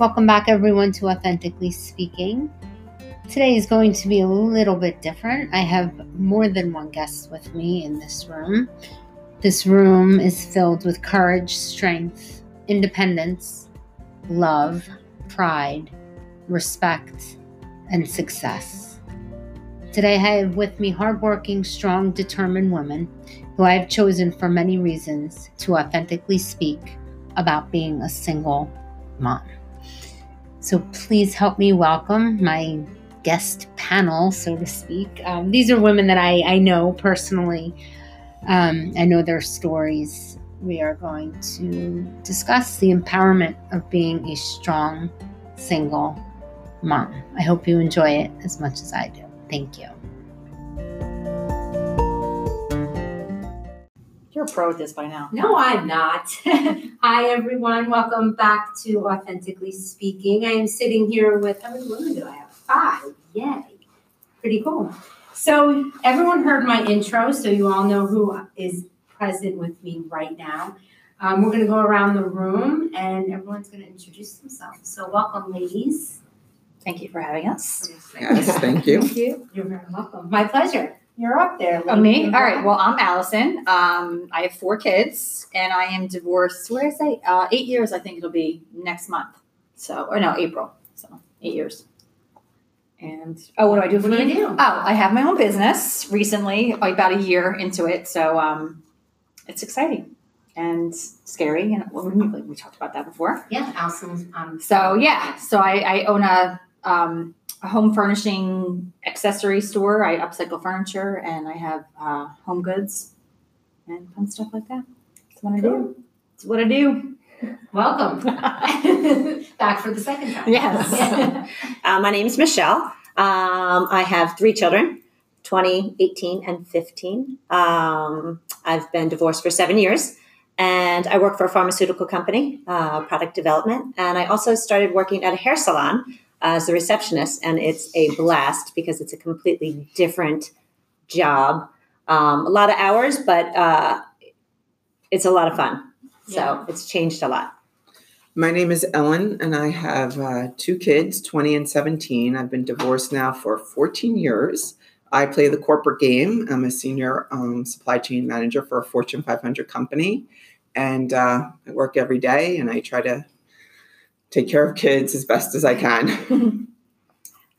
Welcome back, everyone, to Authentically Speaking. Today is going to be a little bit different. I have more than one guest with me in this room. This room is filled with courage, strength, independence, love, pride, respect, and success. Today, I have with me hardworking, strong, determined women who I have chosen for many reasons to authentically speak about being a single mom. So please help me welcome my guest panel, so to speak. Um, these are women that I, I know personally. Um, I know their stories. We are going to discuss the empowerment of being a strong single mom. I hope you enjoy it as much as I do. Thank you. You're a pro at this by now. No, I'm not. Hi, everyone. Welcome back to Authentically Speaking. I am sitting here with how many women do I have? Five. Yay. Pretty cool. So, everyone heard my intro, so you all know who is present with me right now. Um, we're going to go around the room and everyone's going to introduce themselves. So, welcome, ladies. Thank you for having us. Yes, thank you. Thank you. You're very welcome. My pleasure. You're up there. Oh, me? All right. Well, I'm Allison. Um, I have four kids, and I am divorced. What did I say? Uh, eight years. I think it'll be next month. So, or no, April. So, eight years. And oh, what do I do for What do you do? Oh, I have my own business recently, about a year into it. So, um, it's exciting and scary, and well, we, we talked about that before. Yeah, Allison's um, So yeah, so I, I own a, um, a home furnishing accessory store. I upcycle furniture and I have uh, home goods and fun stuff like that. That's what I do. That's what I do. welcome back for the second time. Yes. Uh, my name is Michelle. Um, I have three children 20, 18, and 15. Um, I've been divorced for seven years, and I work for a pharmaceutical company, uh, product development. And I also started working at a hair salon as a receptionist, and it's a blast because it's a completely different job. Um, a lot of hours, but uh, it's a lot of fun. So Yeah. it's changed a lot. My name is Ellen, and I have uh, two kids, 20 and 17. I've been divorced now for 14 years. I play the corporate game. I'm a senior um, supply chain manager for a Fortune 500 company, and uh, I work every day, and I try to take care of kids as best as I can.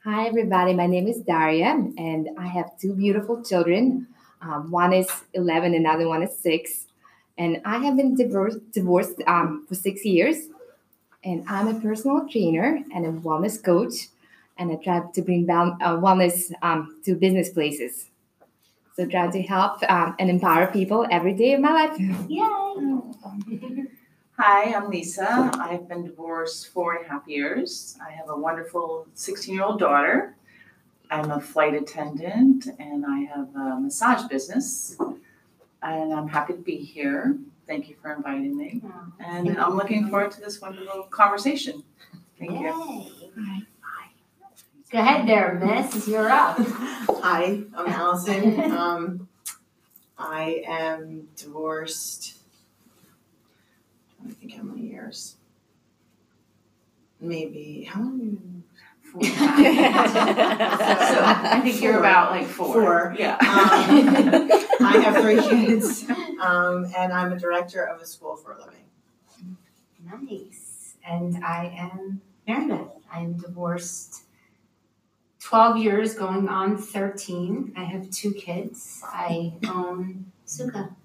Hi, everybody. My name is Daria, and I have two beautiful children. Um, one is 11, another one is six. And I have been divorced, divorced um, for six years. And I'm a personal trainer and a wellness coach. And I try to bring down uh, wellness um, to business places. So, try to help um, and empower people every day of my life. Yay! Hi, I'm Lisa. I've been divorced four and a half years. I have a wonderful 16 year old daughter. I'm a flight attendant and I have a massage business. And I'm happy to be here. Thank you for inviting me. And I'm looking forward to this wonderful conversation. Thank you. Yay. Go ahead there, miss. You're up. Hi, I'm Allison. Um, I am divorced. I don't think how many years. Maybe how long? have you Four. So I think you're about like four. Four. Yeah. Um, I have three kids, um, and I'm a director of a school for a living. Nice. And I am Meredith. I am divorced 12 years, going on 13. I have two kids. I own Suka,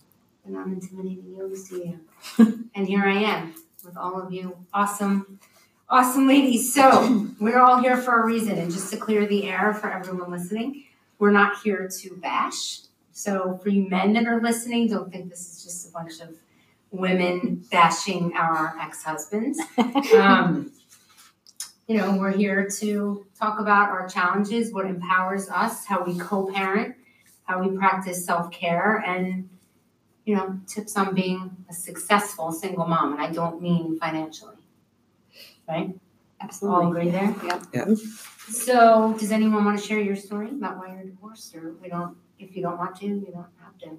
the non intimidating yoga studio. and here I am with all of you awesome, awesome ladies. So we're all here for a reason. And just to clear the air for everyone listening, we're not here to bash. So for you men that are listening, don't think this is just a bunch of women bashing our ex-husbands. Um, you know, we're here to talk about our challenges, what empowers us, how we co-parent, how we practice self-care, and you know, tips on being a successful single mom. And I don't mean financially. Right? Absolutely. All agree there? Yep. Yeah. So, does anyone want to share your story about why you're divorced, or we don't? If you don't want to, you don't have to.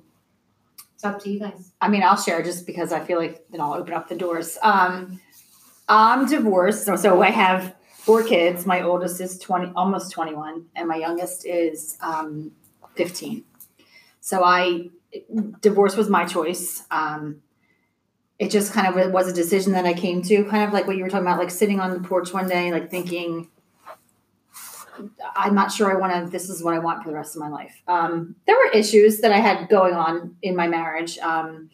It's up to you guys. I mean, I'll share just because I feel like then I'll open up the doors. Um, I'm divorced, so, so I have four kids. My oldest is 20, almost 21, and my youngest is um, 15. So I, divorce was my choice. Um, it just kind of was a decision that I came to, kind of like what you were talking about, like sitting on the porch one day, like thinking, I'm not sure I want to, this is what I want for the rest of my life. Um, there were issues that I had going on in my marriage. Um,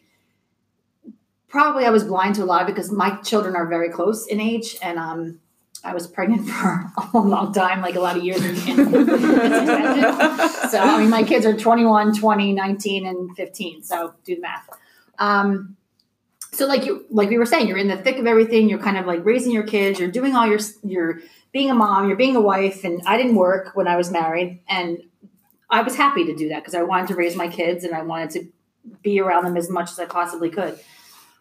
probably I was blind to a lot because my children are very close in age and um, I was pregnant for a long time, like a lot of years. In, so, I mean, my kids are 21, 20, 19, and 15. So do the math. Um, so like you, like we were saying, you're in the thick of everything. You're kind of like raising your kids. You're doing all your, you're being a mom. You're being a wife. And I didn't work when I was married, and I was happy to do that because I wanted to raise my kids and I wanted to be around them as much as I possibly could.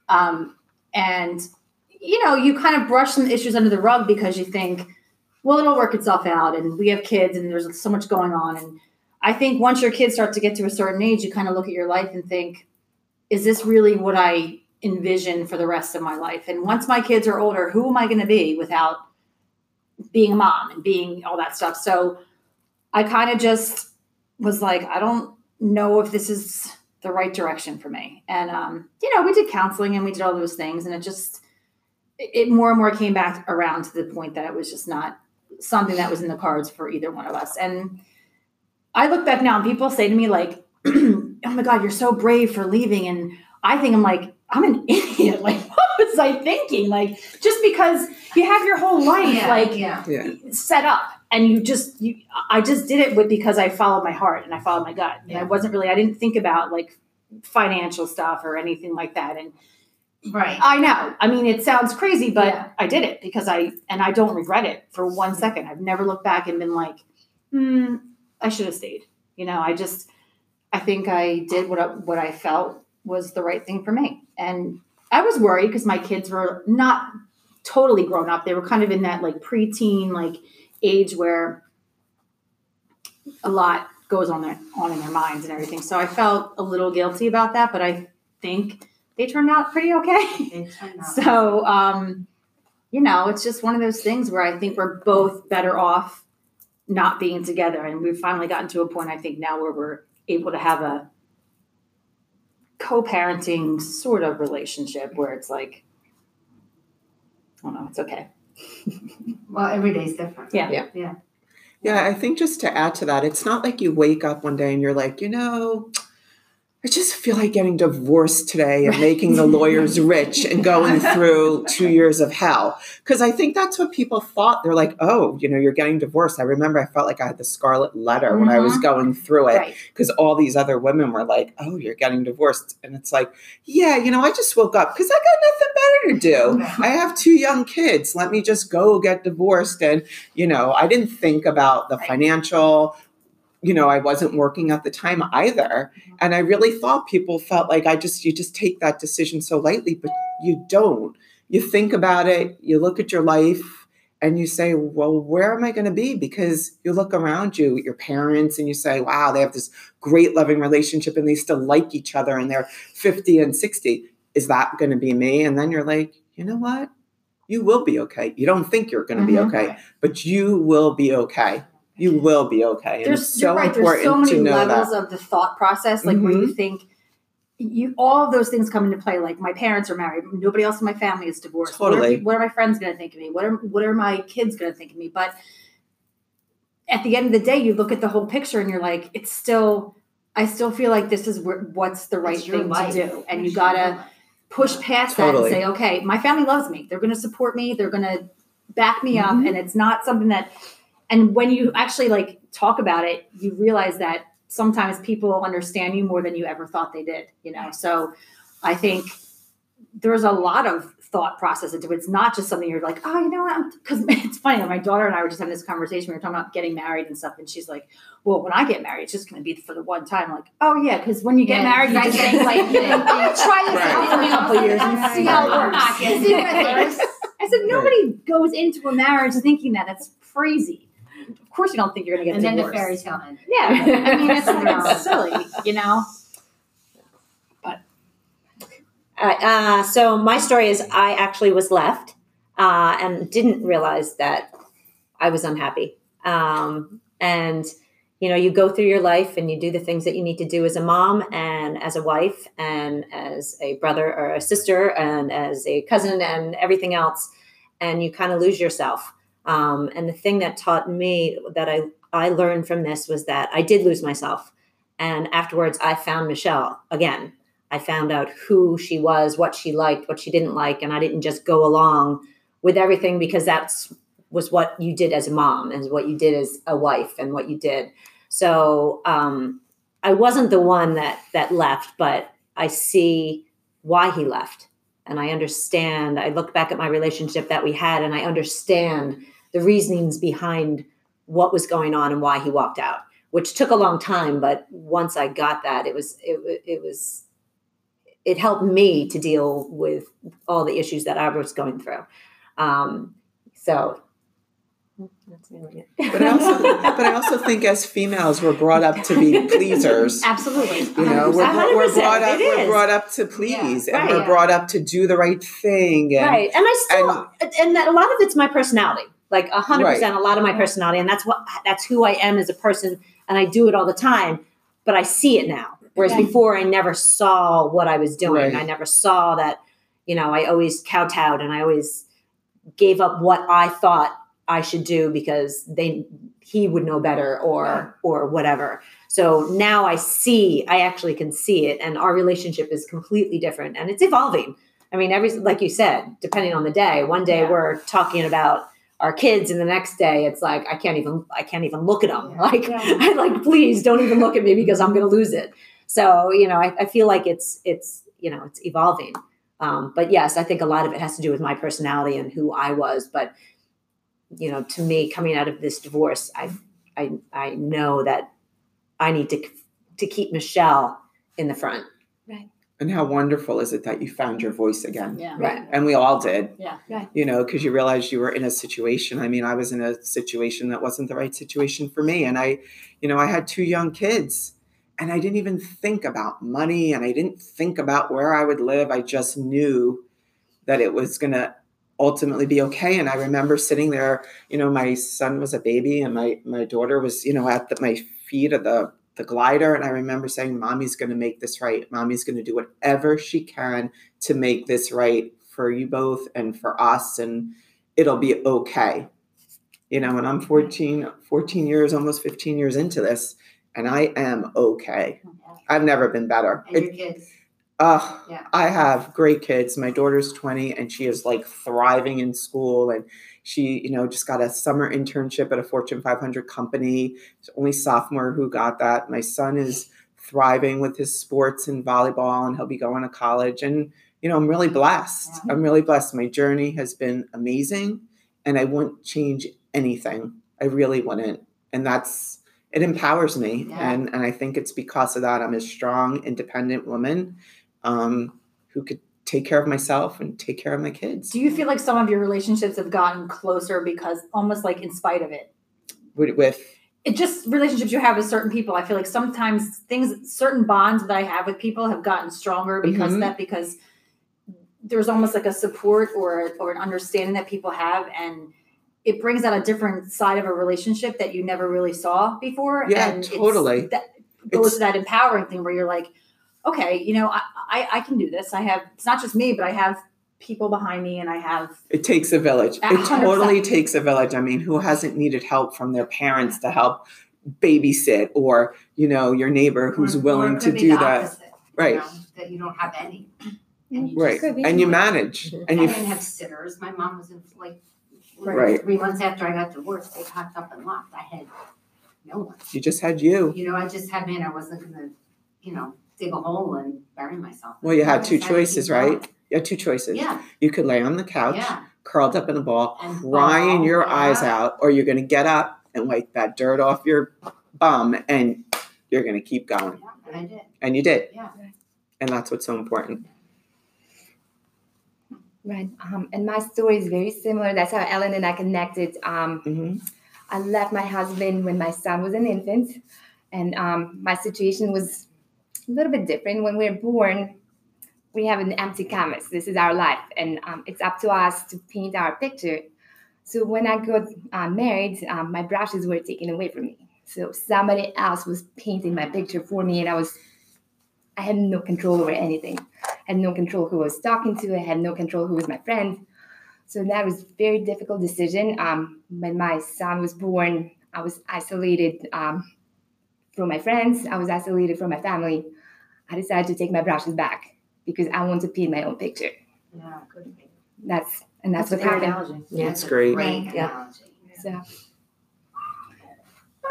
Um, and you know, you kind of brush some issues under the rug because you think, well, it'll work itself out, and we have kids, and there's so much going on. And I think once your kids start to get to a certain age, you kind of look at your life and think, is this really what I envision for the rest of my life? And once my kids are older, who am I going to be without being a mom and being all that stuff? So I kind of just was like, I don't know if this is the right direction for me. And um, you know, we did counseling and we did all those things, and it just it more and more came back around to the point that it was just not something that was in the cards for either one of us. And I look back now and people say to me like, "Oh my God, you're so brave for leaving," and I think I'm like, I'm an idiot. Like, what was I thinking? Like, just because you have your whole life Yeah, like yeah. Yeah. set up and you just you I just did it with because I followed my heart and I followed my gut. And I wasn't really I didn't think about like financial stuff or anything like that. And Right. I know. I mean, it sounds crazy, but Yeah. I did it because I and I don't regret it for one second. I've never looked back and been like, hmm, I should have stayed. You know, I just I think I did what I, what I felt was the right thing for me. And I was worried because my kids were not totally grown up. They were kind of in that like preteen like age where a lot goes on their on in their minds and everything. So I felt a little guilty about that, but I think they turned out pretty okay. So, um, you know, it's just one of those things where I think we're both better off not being together. And we've finally gotten to a point, I think, now where we're able to have a co parenting sort of relationship where it's like, oh no, it's okay. Well, every day's different. Yeah. Yeah. Yeah. Yeah, I think just to add to that, it's not like you wake up one day and you're like, you know, I just feel like getting divorced today and making the lawyers rich and going through two years of hell. Because I think that's what people thought. They're like, oh, you know, you're getting divorced. I remember I felt like I had the scarlet letter when I was mm-hmm. going through it Right. because all these other women were like, oh, you're getting divorced. And it's like, yeah, you know, I just woke up because I got nothing better to do. I have two young kids. Let me just go get divorced. And, you know, I didn't think about the Right. financial, you know, I wasn't working at the time either. Mm-hmm. And I really thought people felt like I just, you just take that decision so lightly, but you don't. You think about it, you look at your life, and you say, well, where am I going to be? Because you look around you at your parents and you say, wow, they have this great loving relationship and they still like each other and they're 50 and 60. Is that going to be me? And then you're like, you know what? You will be okay. You don't think you're going to be Mhm. okay, but you will be okay. You will be okay. There's it's so you're right. There's so many to know levels that. of the thought process, like where you think you all of those things come into play. Like my parents are married, nobody else in my family is divorced. What are, Totally. what are my friends going to think of me? What are what are my kids going to think of me? But at the end of the day, you look at the whole picture and you're like, it's still. I still feel like this is what's the right thing life. to do, and you gotta push past that and say, okay, my family loves me. They're going to support me. They're going to back me up, Mm-hmm. and it's not something that. And when you actually like talk about it, you realize that sometimes people understand you more than you ever thought they did. You know, so I think there's a lot of thought process into it. It's not just something you're like, oh, you know what? Because it's funny. My daughter and I were just having this conversation. We were talking about getting married and stuff, and she's like, "Well, when I get married, it's just going to be for the one time." I'm like, "Oh yeah," because when you get Yeah, married, you I just get think the like, same thing. try this Right. out for a couple years and see how it works. Right. See what it works. I said, nobody goes into a marriage thinking that. That's crazy. Of course, you don't think you're going to get And then the divorced. fairy tale ended. Yeah, I mean, it's, it's silly, you know. Uh, uh, so my story is I actually was left. uh, and didn't realize that I was unhappy. Um, and you know, you go through your life and you do the things that you need to do as a mom and as a wife and as a brother or a sister and as a cousin and everything else, and you kind of lose yourself. Um, and the thing that taught me that I I learned from this was that I did lose myself. And afterwards, I found Michelle again. I found out who she was, what she liked, what she didn't like, and I didn't just go along with everything because that's was what you did as a mom, and what you did as a wife, and what you did. So um, I wasn't the one that that left, but I see why he left, and I understand. I look back at my relationship that we had, and I understand the reasonings behind what was going on and why he walked out, which took a long time. But once I got that, it was it, it was it helped me to deal with all the issues that I was going through. Um, so that's really. But I also, but I also think as females, we're brought up to be pleasers. Absolutely. You know, we're, we're brought up. We're brought up to please, Yeah, and right. we're brought up to do the right thing. And, right and i still and, that a lot of it's my personality like a hundred Right. percent a lot of my personality and that's what that's who i am as a person and i do it all the time but i see it now whereas Yeah. before i never saw what i was doing Right. i never saw that you know i always kowtowed and i always gave up what i thought i should do because they he would know better or Yeah. or whatever so now i see i actually can see it and our relationship is completely different and it's evolving I mean, every like you said, depending on the day. One day Yeah. we're talking about our kids, and the next day it's like I can't even I can't even look at them. Like Yeah. I like please don't even look at me because I'm going to lose it. So you know, I, I feel like it's it's you know it's evolving. Um, but yes, I think a lot of it has to do with my personality and who I was. But you know, to me, coming out of this divorce, I I I know that I need to to keep Michelle in the front. And how wonderful is it that you found your voice again? Yeah. Right. And we all did. Yeah. Right. You know, because you realized you were in a situation. I mean, I was in a situation that wasn't the right situation for me. And I, you know, I had two young kids and I didn't even think about money and I didn't think about where I would live. I just knew that it was going to ultimately be okay. And I remember sitting there, you know, my son was a baby and my, my daughter was, you know, at the, my feet of the, the glider. And I remember saying, mommy's going to make this right. Mommy's going to do whatever she can to make this right for you both and for us and it'll be okay you know and i'm 14 14 years almost 15 years into this and i am okay i've never been better And It- your kids. uh, Yeah. i have great kids my daughter's 20 and she is like thriving in school and she you know just got a summer internship at a fortune 500 company. Only sophomore who got that. My son is thriving with his sports and volleyball and he'll be going to college. And you know i'm really blessed. I'm really blessed. My journey has been amazing and i wouldn't change anything. I really wouldn't. And that's it empowers me. Yeah. and and i think it's because of that i'm a strong independent woman um, who could take care of myself and take care of my kids Do you feel like some of your relationships have gotten closer because almost like in spite of it? with, with It just relationships you have with certain people. I feel like sometimes things, certain bonds that I have with people have gotten stronger because Mhm. of that because there's almost like a support or or an understanding that people have and it brings out a different side of a relationship that you never really saw before. Yeah, and it's- totally. That goes It's- to that empowering thing where you're like, okay, you know, I, I I can do this. I have it's not just me, but I have people behind me and I have It takes a village. A It totally takes a village. I mean, who hasn't needed help from their parents to help babysit or, you know, your neighbor who's Or- or willing it to do that. opposite, you Right. know, That you don't have any. And you Right. Could be. And you manage. And I you didn't have sitters. My mom was in like Right. three months after I got divorced, they packed up and left. I had no one. you just had you. You know, I just had me and I wasn't gonna, you know, dig a hole and bury myself. Well, you I had two choices, right? going. You had two choices. Yeah, You could lay on the couch, yeah. curled up in a ball, And crying bawl, your eyes out, or you're going to get up and wipe that dirt off your bum and you're going to keep going. Yeah, and I did, And you did. yeah. And that's what's so important. Right. Um, and my story is very similar. That's how Ellen and I connected. Um, hmm I left my husband when my son was an infant, and um, my situation was a little bit different. When we're born, we have an empty canvas. This is our life, and um, it's up to us to paint our picture. So when I got uh, married, um, my brushes were taken away from me. So somebody else was painting my picture for me, and I was, I had no control over anything. I had no control who I was talking to. I had no control who was my friend. So that was very difficult decision. Um, when my son was born, I was isolated um, from my friends. I was isolated from my family. I decided to take my brushes back because I want to paint my own picture. Yeah, couldn't be. That's and that's, a what great happened. analogy. That's That's great. Great Yeah. analogy. So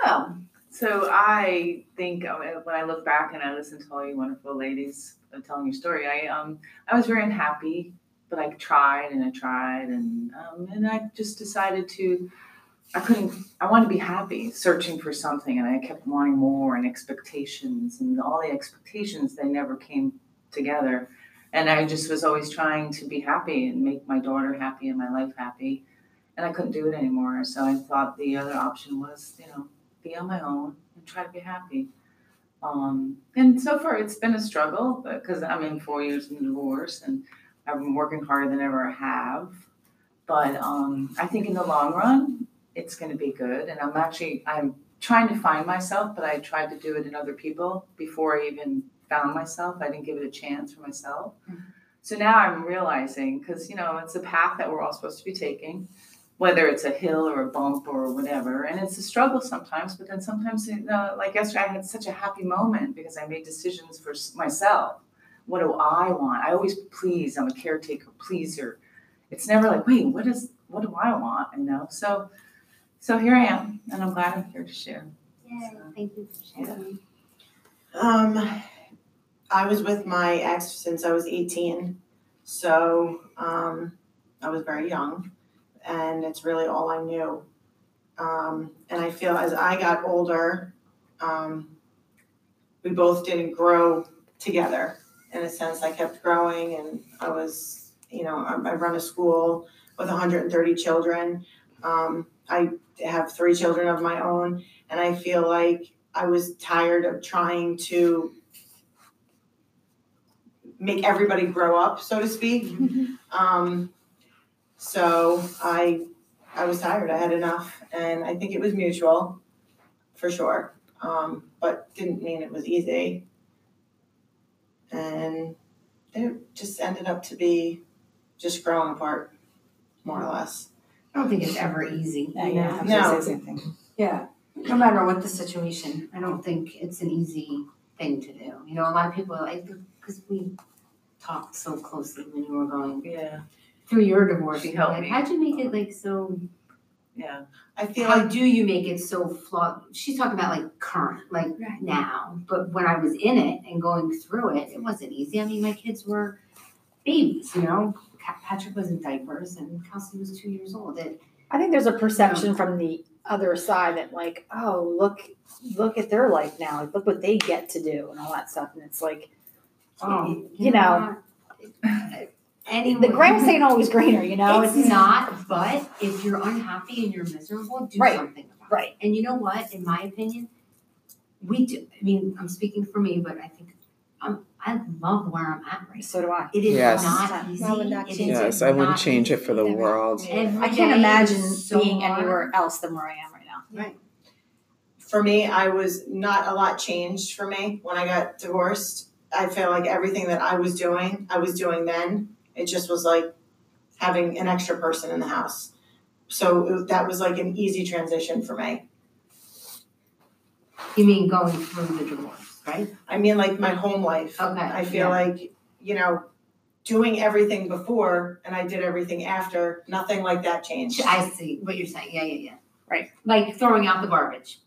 Well, so I think uh, when I look back and I listen to all you wonderful ladies uh, telling your story, I um I was very unhappy, but I tried and I tried and um and I just decided to I couldn't I wanted to be happy, searching for something and I kept wanting more and expectations and all the expectations they never came together. And I just was always trying to be happy and make my daughter happy and my life happy. And I couldn't do it anymore. So I thought the other option was, you know, be on my own and try to be happy. Um, and so far, it's been a struggle because I'm in four years of divorce and I've been working harder than ever I have. But um, I think in the long run, it's going to be good. And I'm actually I'm trying to find myself, but I tried to do it in other people before I even found myself. I didn't give it a chance for myself. Mm-hmm. So now I'm realizing because you know it's a path that we're all supposed to be taking whether it's a hill or a bump or whatever. And it's a struggle sometimes, but then sometimes, you know, like yesterday, I had such a happy moment because I made decisions for myself. What do I want? I always please. I'm a caretaker, pleaser. It's never like, wait, what is, what do I want? You know. So, so here I am, and I'm glad I'm here to share. Yay, thank you for sharing. Um, I was with my ex since I was 18, so um, I was very young, and it's really all I knew. Um, and I feel as I got older, um, we both didn't grow together. In a sense, I kept growing, and I was, you know, I, I run a school with 130 children. Um, I have three children of my own, and I feel like I was tired of trying to make everybody grow up, so to speak. Um, so I, I was tired. I had enough, and I think it was mutual, for sure. Um, but didn't mean it was easy. And it just ended up to be just growing apart, more or less. I don't think it's ever easy. Yeah, yeah. I was No. gonna say the same thing. Yeah, no matter what the situation, I don't think it's an easy thing to do. You know, a lot of people, like, because we talked so closely when you were going Yeah, through your divorce. She helped like, me. How'd you make it like so? yeah. I feel How like do you make it so flawed? She's talking about like current, like Right. now. But when I was in it and going through it, it wasn't easy. I mean, my kids were babies. You know, Ca- Patrick was in diapers and Kelsey was two years old. It, I think there's a perception from the other side that like, oh, look, look at their life now. Like, look what they get to do and all that stuff. And it's like, oh, you know, Anyone, the grass ain't always greener, you know? it's, not, but if you're unhappy and you're miserable, do Right, something about right. it. Right. And you know what? In my opinion, we do. I mean, I'm speaking for me, but I think I'm, I love where I'm at right So do I. It is Yes. not easy. I would not It is change Yes, I wouldn't not change it for the easy. world. Every I can't day imagine is so being hard. anywhere else than where I am right now. Right. For me, I was not a lot changed for me when I got divorced. I feel like everything that I was doing, I was doing then. It just was like having an extra person in the house. So it, that was like an easy transition for me. You mean going through the divorce, right? I mean, like my home life. Okay. I feel yeah. like, you know, doing everything before and I did everything after, nothing like that changed. I see what you're saying. Yeah, yeah, yeah. Right. Like throwing out the garbage.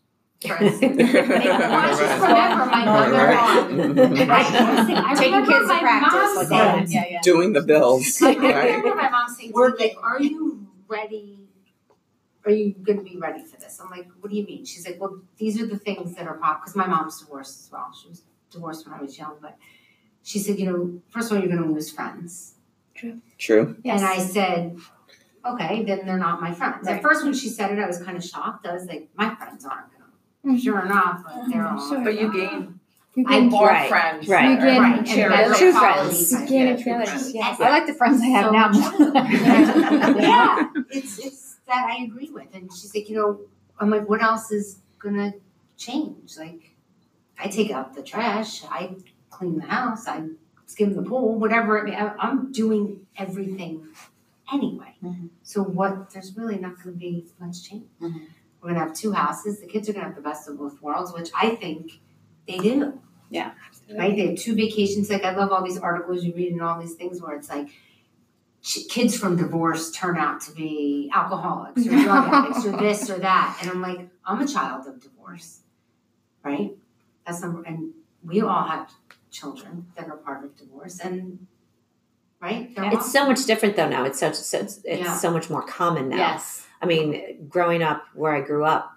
For instance. I just Right. remember my mother. Right. I, Taking kids to practice like. Yeah, yeah. Doing the bills, Like, I right? remember my mom saying, like, are you ready? Are you gonna be ready for this? I'm like, what do you mean? She's like, well, these are the things that are pop, because my mom's divorced as well. She was divorced when I was young, but she said, you know, first of all, you're gonna lose friends. True. True. And I said, okay, then they're not my friends. At first, when she said it, I was kind of shocked. I was like, my friends aren't gonna. Mhm. Sure enough, but they're all. Sure. But you gain You I can, Or Right, friends. right. You can- Right, and Share better with True friends. You can Yeah, true friends, yes. I like the friends I have So now. yeah, it's it's that I agree with. And she's like, you know, I'm like, what else is gonna change? Like, I take out the trash, I clean the house, I skim the pool, whatever. I mean, I- I'm doing everything anyway. Mhm. So what? There's really not gonna be much change. Mhm. We're gonna have two houses. The kids are gonna have the best of both worlds, which I think they do. Yeah. Right? They have two vacations. Like I love all these articles you read and all these things where it's like ch- kids from divorce turn out to be alcoholics or drug addicts or this or that. And I'm like, I'm a child of divorce, right? That's number, and we all have children that are part of divorce, and right? They're It's so much different though now. It's such so it's, it's Yeah. so much more common now. Yes. I mean, growing up where I grew up,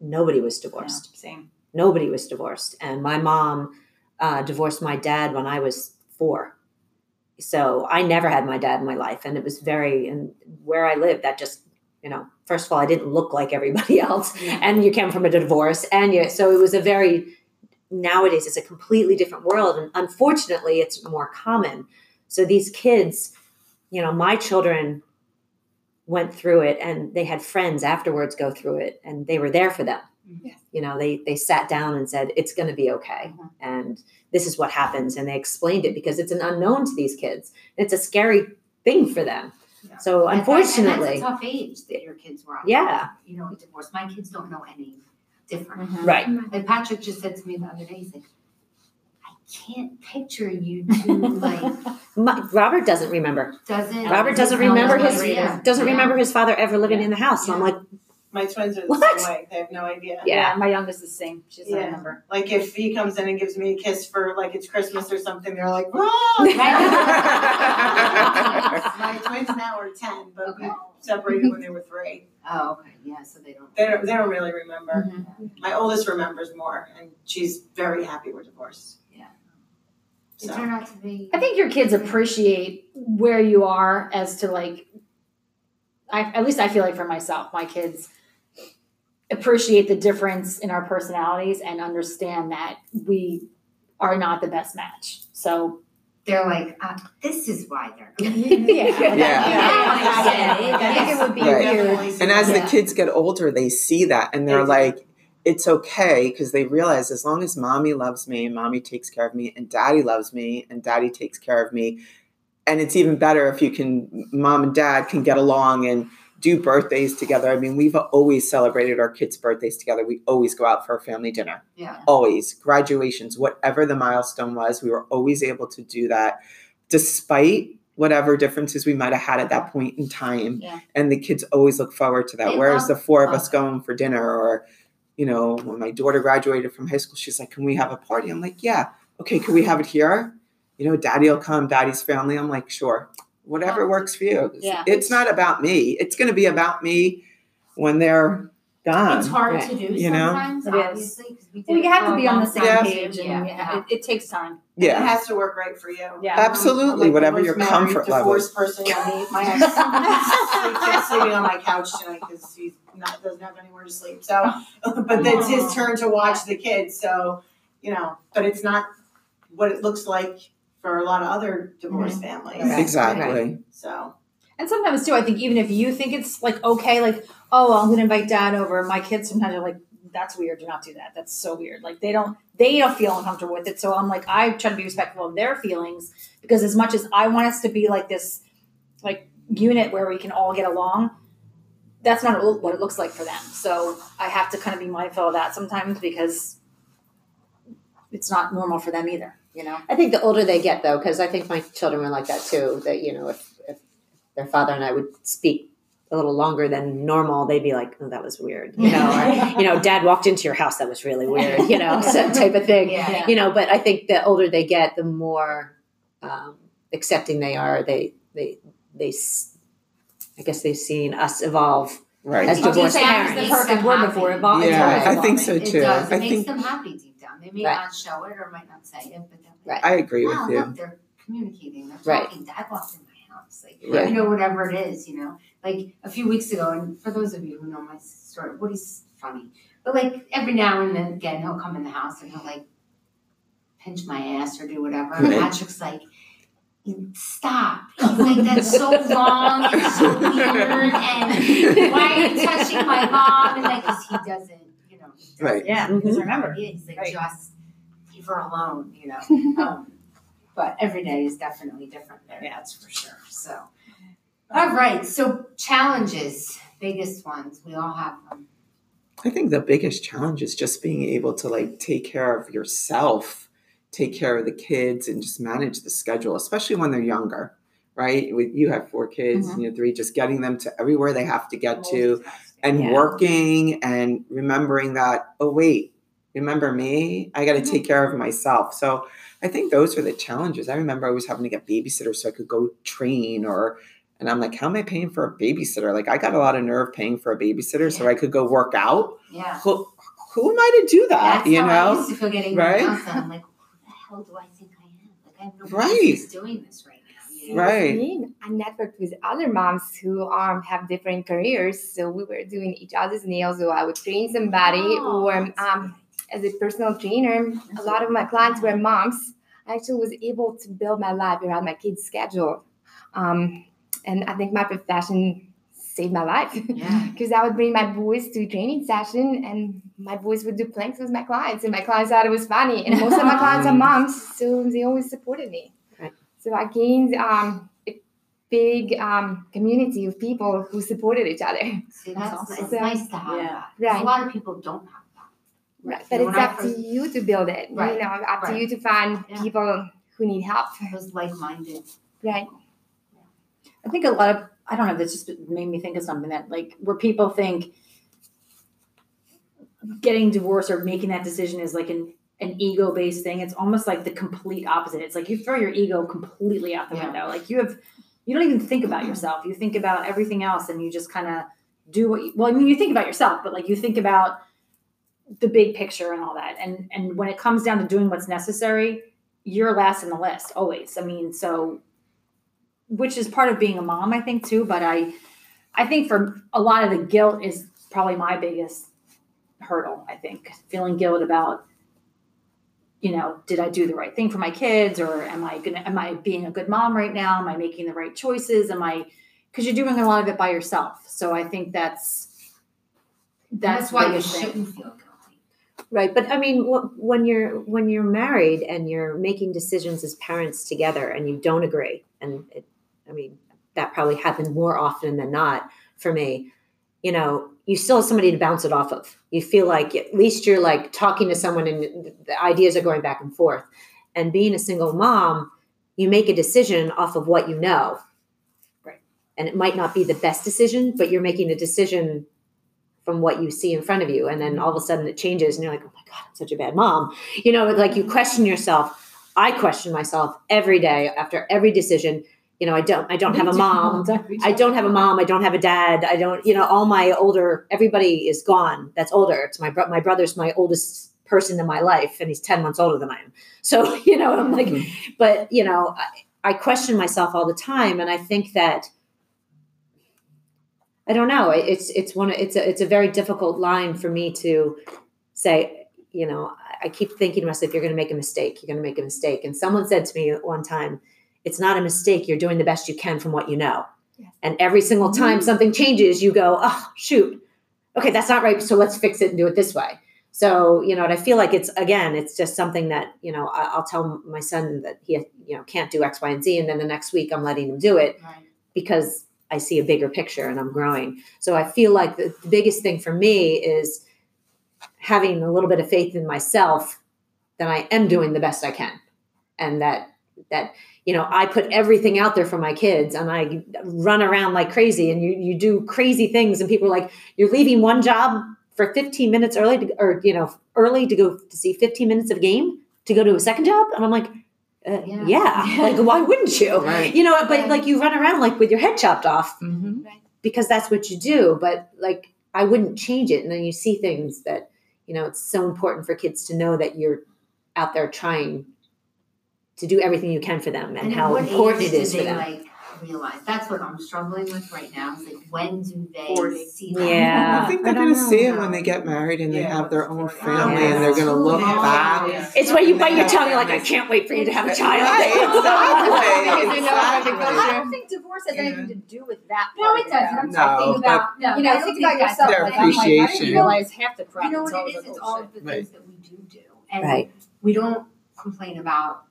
nobody was divorced. Same. Nobody was divorced, and my mom uh, divorced my dad when I was four. So I never had my dad in my life, and it was very and where I lived. That just you know, first of all, I didn't look like everybody else, Yeah. and you came from a divorce, and you so it was a very nowadays it's a completely different world, and unfortunately, it's more common. So these kids, you know, my children went through it and they had friends afterwards go through it and they were there for them. Yes. You know, they they sat down and said it's going to be okay Mhm. and this is what happens and they explained it because it's an unknown to these kids. It's a scary thing for them. Yeah. So And that- unfortunately, and that's a tough age that your kids were on. Yeah. You know, divorce. My kids don't know any different. Mhm. right. Like Patrick just said to me the other day, he's like, I can't picture you two like My, Robert doesn't remember. doesn't Robert doesn't remember his it is. doesn't Yeah. remember his father ever living in the house. So I'm like, My twins are the What? same way. They have no idea. Yeah. Yeah, my youngest is the same. She doesn't Yeah. remember. Like if he comes in and gives me a kiss for like it's Christmas or something, they're like! My twins now are ten, but we Okay. separated when they were three. Oh, okay. Yeah, so they don't They don't, they don't really remember. Mhm. My oldest remembers more, and she's very happy we're divorced. Yeah. So. They turn out to be I think your kids appreciate where you are as to like I at least I feel like for myself, my kids appreciate the difference in our personalities and understand that we are not the best match. So they're like, uh, this is why they're yeah. Yeah. Yeah. I think it would be Right. weird. And as Yeah. the kids get older, they see that and they're like, it's okay because they realize as long as mommy loves me and mommy takes care of me and daddy loves me and daddy takes care of me. And it's even better if you can, mom and dad can get along and do birthdays together. I mean, we've always celebrated our kids' birthdays together. We always go out for a family dinner. Yeah. always. Graduations whatever the milestone was we were always able to do that despite whatever differences we might have had at that point in time. Yeah. and the kids always look forward to that. They whereas love- the four of us going for dinner? Or you know when my daughter graduated from high school she's like can we have a party? I'm like yeah. Okay can we have it here? You know daddy will come. Daddy's family. I'm like sure whatever works for you Yeah. it's not about me it's going to be about me when they're gone It's hard Right. to do You know? sometimes, It is. obviously, because we did you it have to be on the same time. page and Yeah, yeah, It, it takes time. It has to work right for you. Yeah. Absolutely, Like, whatever your most comfort married, level. Divorced person, I mean, my ex sleeps sleeping on my couch tonight because he doesn't have anywhere to sleep. So, but it's his turn to watch the kids. So, you know, but it's not what it looks like for a lot of other divorced mm-hmm. families. Right. exactly So, And sometimes too, I think even if you think it's like okay, like oh, I'm gonna invite dad over. My kids sometimes are like, that's weird. Do not do that. That's so weird. Like they don't they don't feel uncomfortable with it. So I'm like, I try to be respectful of their feelings because as much as I want us to be like this, like unit where we can all get along, that's not what it looks like for them. So I have to kind of be mindful of that sometimes because it's not normal for them either. You know. I think the older they get, though, because I think my children were like that too. That you know, if, if their father and I would speak a little longer than normal, they'd be like, "Oh, that was weird," you know, or you know, Dad walked into your house, that was really weird, you know, so type of thing. Yeah. You know, but I think the older they get, the more um, accepting they are. They they they. I guess they've seen us evolve. right As I was gonna divorced say I used the parents. perfect word before. Evol- it's Yeah, always I think so too. It does. It I makes think- them happy deep down. They may Right. not show it or might not say it, but they're Right. I agree with you. look, they're communicating. They're Right. talking. Dad walked in my house. Like, Right. you know, whatever it is, you know. Like a few weeks ago, and for those of you who know my story, Woody's funny. But like every now and then again, he'll come in the house and he'll like pinch my ass or do whatever. Right. Patrick's like, stop. He's like, that's so wrong and so weird. And why are you touching my mom? And like, 'cause he doesn't, you know, doesn't Right. Yeah, Mhm. remember. yeah, he's like, Right. just leave her alone, you know. um, but every day is definitely different there, Yeah. that's for sure. So, all right. So, challenges, biggest ones, we all have them. I think the biggest challenge is just being able to like take care of yourself, take care of the kids, and just manage the schedule, especially when they're younger, right? With you have four kids, Mhm. you know, three, just getting them to everywhere they have to get to, and Yeah. working and remembering that. Oh wait, remember me? I got to take care of myself. So I think those are the challenges. I remember I was having to get babysitters so I could go train or. And I'm like, how am I paying for a babysitter? Like, I got a lot of nerve paying for a babysitter so I could go work out Yeah. who, who am I to do that? That's you how I know? used to feel getting Right? I'm like, hell do I think I am? Like, I have no Right. business doing this right now. You know? Right. Me, I networked with other moms who um have different careers, so we were doing each other's nails. So I would train somebody, Oh, or um, as a personal trainer, a lot of my clients were moms. I actually was able to build my life around my kids' schedule, um, and I think my profession saved my life. Yeah. Because I would bring my boys to training session, and my boys would do planks with my clients, and my clients thought it was funny. And most of my clients are moms, so they always supported me. Right. So I gained um, a big um, community of people who supported each other. See, that's, awesome. it's nice to have Yeah. that. 'Cause Right. A lot of people don't have that. Right. But know, it's when I up to you to build it. Right. You know, up to you to find Yeah. people who need help. Those like-minded. Right. I think a lot of I don't know. This just made me think of something that like where people think getting divorced or making that decision is like an an ego based thing. It's almost like the complete opposite. It's like you throw your ego completely out the Yeah. window. Like you have you don't even think about yourself. You think about everything else, and you just kind of do what. You, well, I mean, you think about yourself, but like you think about the big picture and all that. And and when it comes down to doing what's necessary, you're last in the list always. I mean, so which is part of being a mom, I think too. But I, I think for a lot of the guilt is probably my biggest hurdle. I think feeling guilt about, you know, did I do the right thing for my kids, or am I gonna, am I being a good mom right now? Am I making the right choices? Am I, because you're doing a lot of it by yourself. So I think that's that's, That's, why you shouldn't feel guilty. Right, but I mean, wh- when you're when you're married and you're making decisions as parents together, and you don't agree, and it, I mean, that probably happened more often than not for me. You know, you still have somebody to bounce it off of. You feel like at least you're like talking to someone, and the ideas are going back and forth. And being a single mom, you make a decision off of what you know, Right. And it might not be the best decision, but you're making a decision from what you see in front of you and then all of a sudden it changes and you're like oh my god i'm such a bad mom you know like you question yourself i question myself every day after every decision you know i don't i don't have a mom i don't have a mom i don't have a dad i don't you know all my older everybody is gone that's older it's my bro- my brother's my oldest person in my life and he's 10 months older than i am so you know i'm like mm-hmm. but you know I, I question myself all the time and i think that I don't know. It's it's one. It's a it's a very difficult line for me to say. You know, I keep thinking to myself, "You're going to make a mistake. You're going to make a mistake." And someone said to me one time, "It's not a mistake. You're doing the best you can from what you know." Yes. And every single time mm-hmm. something changes, you go, "Oh shoot, okay, that's not right. So let's fix it and do it this way." So you know, and I feel like it's again, it's just something that you know I, I'll tell my son that he you know can't do X, Y, and Z, and then the next week I'm letting him do it Right. because I see a bigger picture and I'm growing. So I feel like the, the biggest thing for me is having a little bit of faith in myself that I am mm-hmm. doing the best I can, and that that you know I put everything out there for my kids, and I run around like crazy, and you you do crazy things, and people are like, "You're leaving one job for 15 minutes early, to, or you know, early to go to see 15 minutes of a game to go to a second job," and I'm like. Uh, Yeah. yeah. like why wouldn't you? Right. You know, but Right. like you run around like with your head chopped off Mhm. because that's what you do. But like, I wouldn't change it. And then you see things that, you know, it's so important for kids to know that you're out there trying to do everything you can for them and, at how important it is for they them. like realize. That's what I'm struggling with right now. Is like when do they 40. see that? Yeah. I think they're I going to see it when they get married and they have their own the story? family and they're going to look Yeah. back. It's when you And bite your have tongue, you're like, I can't wait for you to have a child. Right, exactly. you know how big exactly. I don't think divorce has Yeah. anything to do with that. No, it doesn't. I'm No, talking about no. You know, think think about yourself. Their like, I'm like, I appreciation. didn't realize half the crap. You know that's what all it is? It's all of the Right. things that we do do, and Right. we don't complain about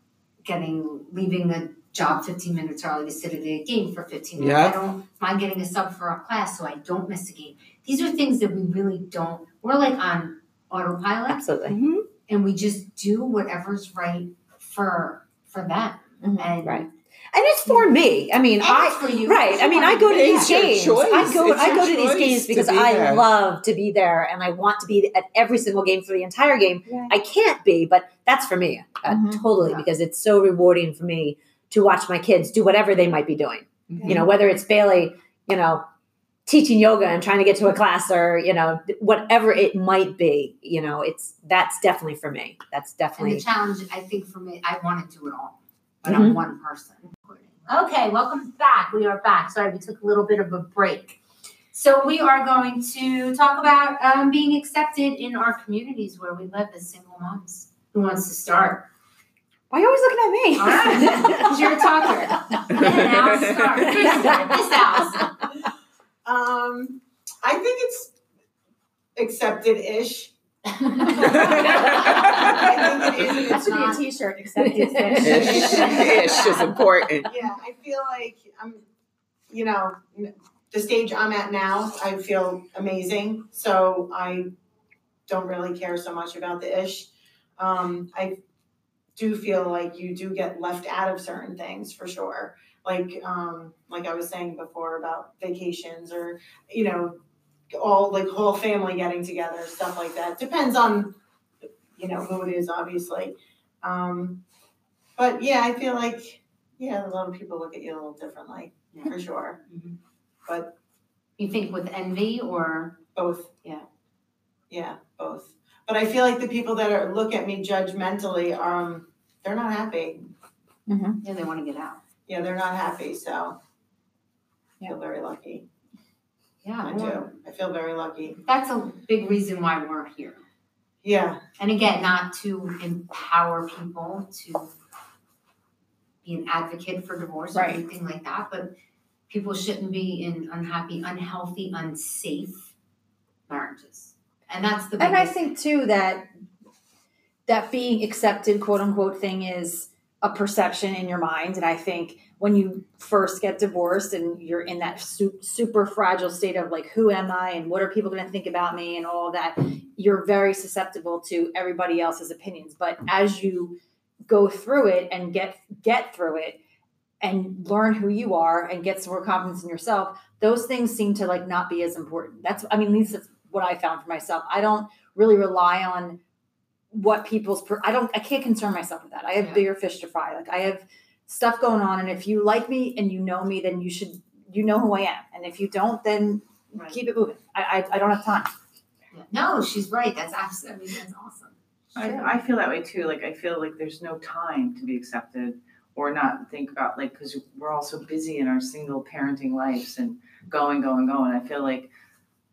getting leaving the job 15 minutes early to sit at a game for 15 minutes. Yeah. I don't mind getting a sub for a class so I don't miss a game. These are things that we really don't. We're like on autopilot, Absolutely. and we just do whatever's right for for them. Mhm. And Right. And it's for me. I mean, and I for you. Right. I mean, I go to these games. I go. I go to these games because be I there. love to be there, and I want to be at every single game for the entire game. Right. I can't be, but that's for me, uh, Mhm. totally, Yeah. because it's so rewarding for me to watch my kids do whatever they might be doing. You know, whether it's Bailey, you know, teaching yoga and trying to get to a class, or you know, whatever it might be. You know, it's that's definitely for me. That's definitely And the challenge, I think, for me, I want to do it all, but Mm-hmm. I'm one person. Okay, welcome back. We are back. Sorry, we took a little bit of a break. So we are going to talk about um, being accepted in our communities where we live as single moms. Who wants to start? Why are you always looking at me? Because you're a talker. And now start. This house. Um, I think it's accepted-ish. I think it is. and That it's should be a not. T-shirt. Accepted Ish, ish is important. Yeah, I feel like I'm, you know, the stage I'm at now, I feel amazing. So I don't really care so much about the ish. Um, I do feel like you do get left out of certain things for sure. Like, um, like I was saying before about vacations or, you know, all like whole family getting together, stuff like that. Depends on, you know, who it is, obviously. Um, but yeah, I feel like yeah, a lot of people look at you a little differently, Yeah. for sure. Mhm. But You think with envy or both. Yeah. Yeah, both. But I feel like the people that are look at me judgmentally, um, they're not happy. yeah, they want to get out. Yeah, they're not happy. So I feel very lucky. Yeah, I well, do. I feel very lucky. That's a big reason why we're here. Yeah. And again, not to empower people to be an advocate for divorce or Right. anything like that, but people shouldn't be in unhappy, unhealthy, unsafe marriages. And that's the biggest. And I think too that that being accepted, quote unquote, thing is a perception in your mind. And I think when you first get divorced and you're in that su- super fragile state of like, who am I and what are people going to think about me and all that, you're very susceptible to everybody else's opinions. But as you go through it and get get through it and learn who you are and get some more confidence in yourself, those things seem to like not be as important. That's I mean, at least that's what I found for myself. I don't really rely on what people's per- I don't I can't concern myself with that. I have Yeah. bigger fish to fry. Like I have stuff going on and if you like me and you know me then you should you know who I am. And if you don't then Right. keep it moving. I I, I don't have time. No, she's right. That's absolutely, that's awesome. I, I feel that way too. Like I feel like there's no time to be accepted or not think about like because we're all so busy in our single parenting lives and going, going, going. I feel like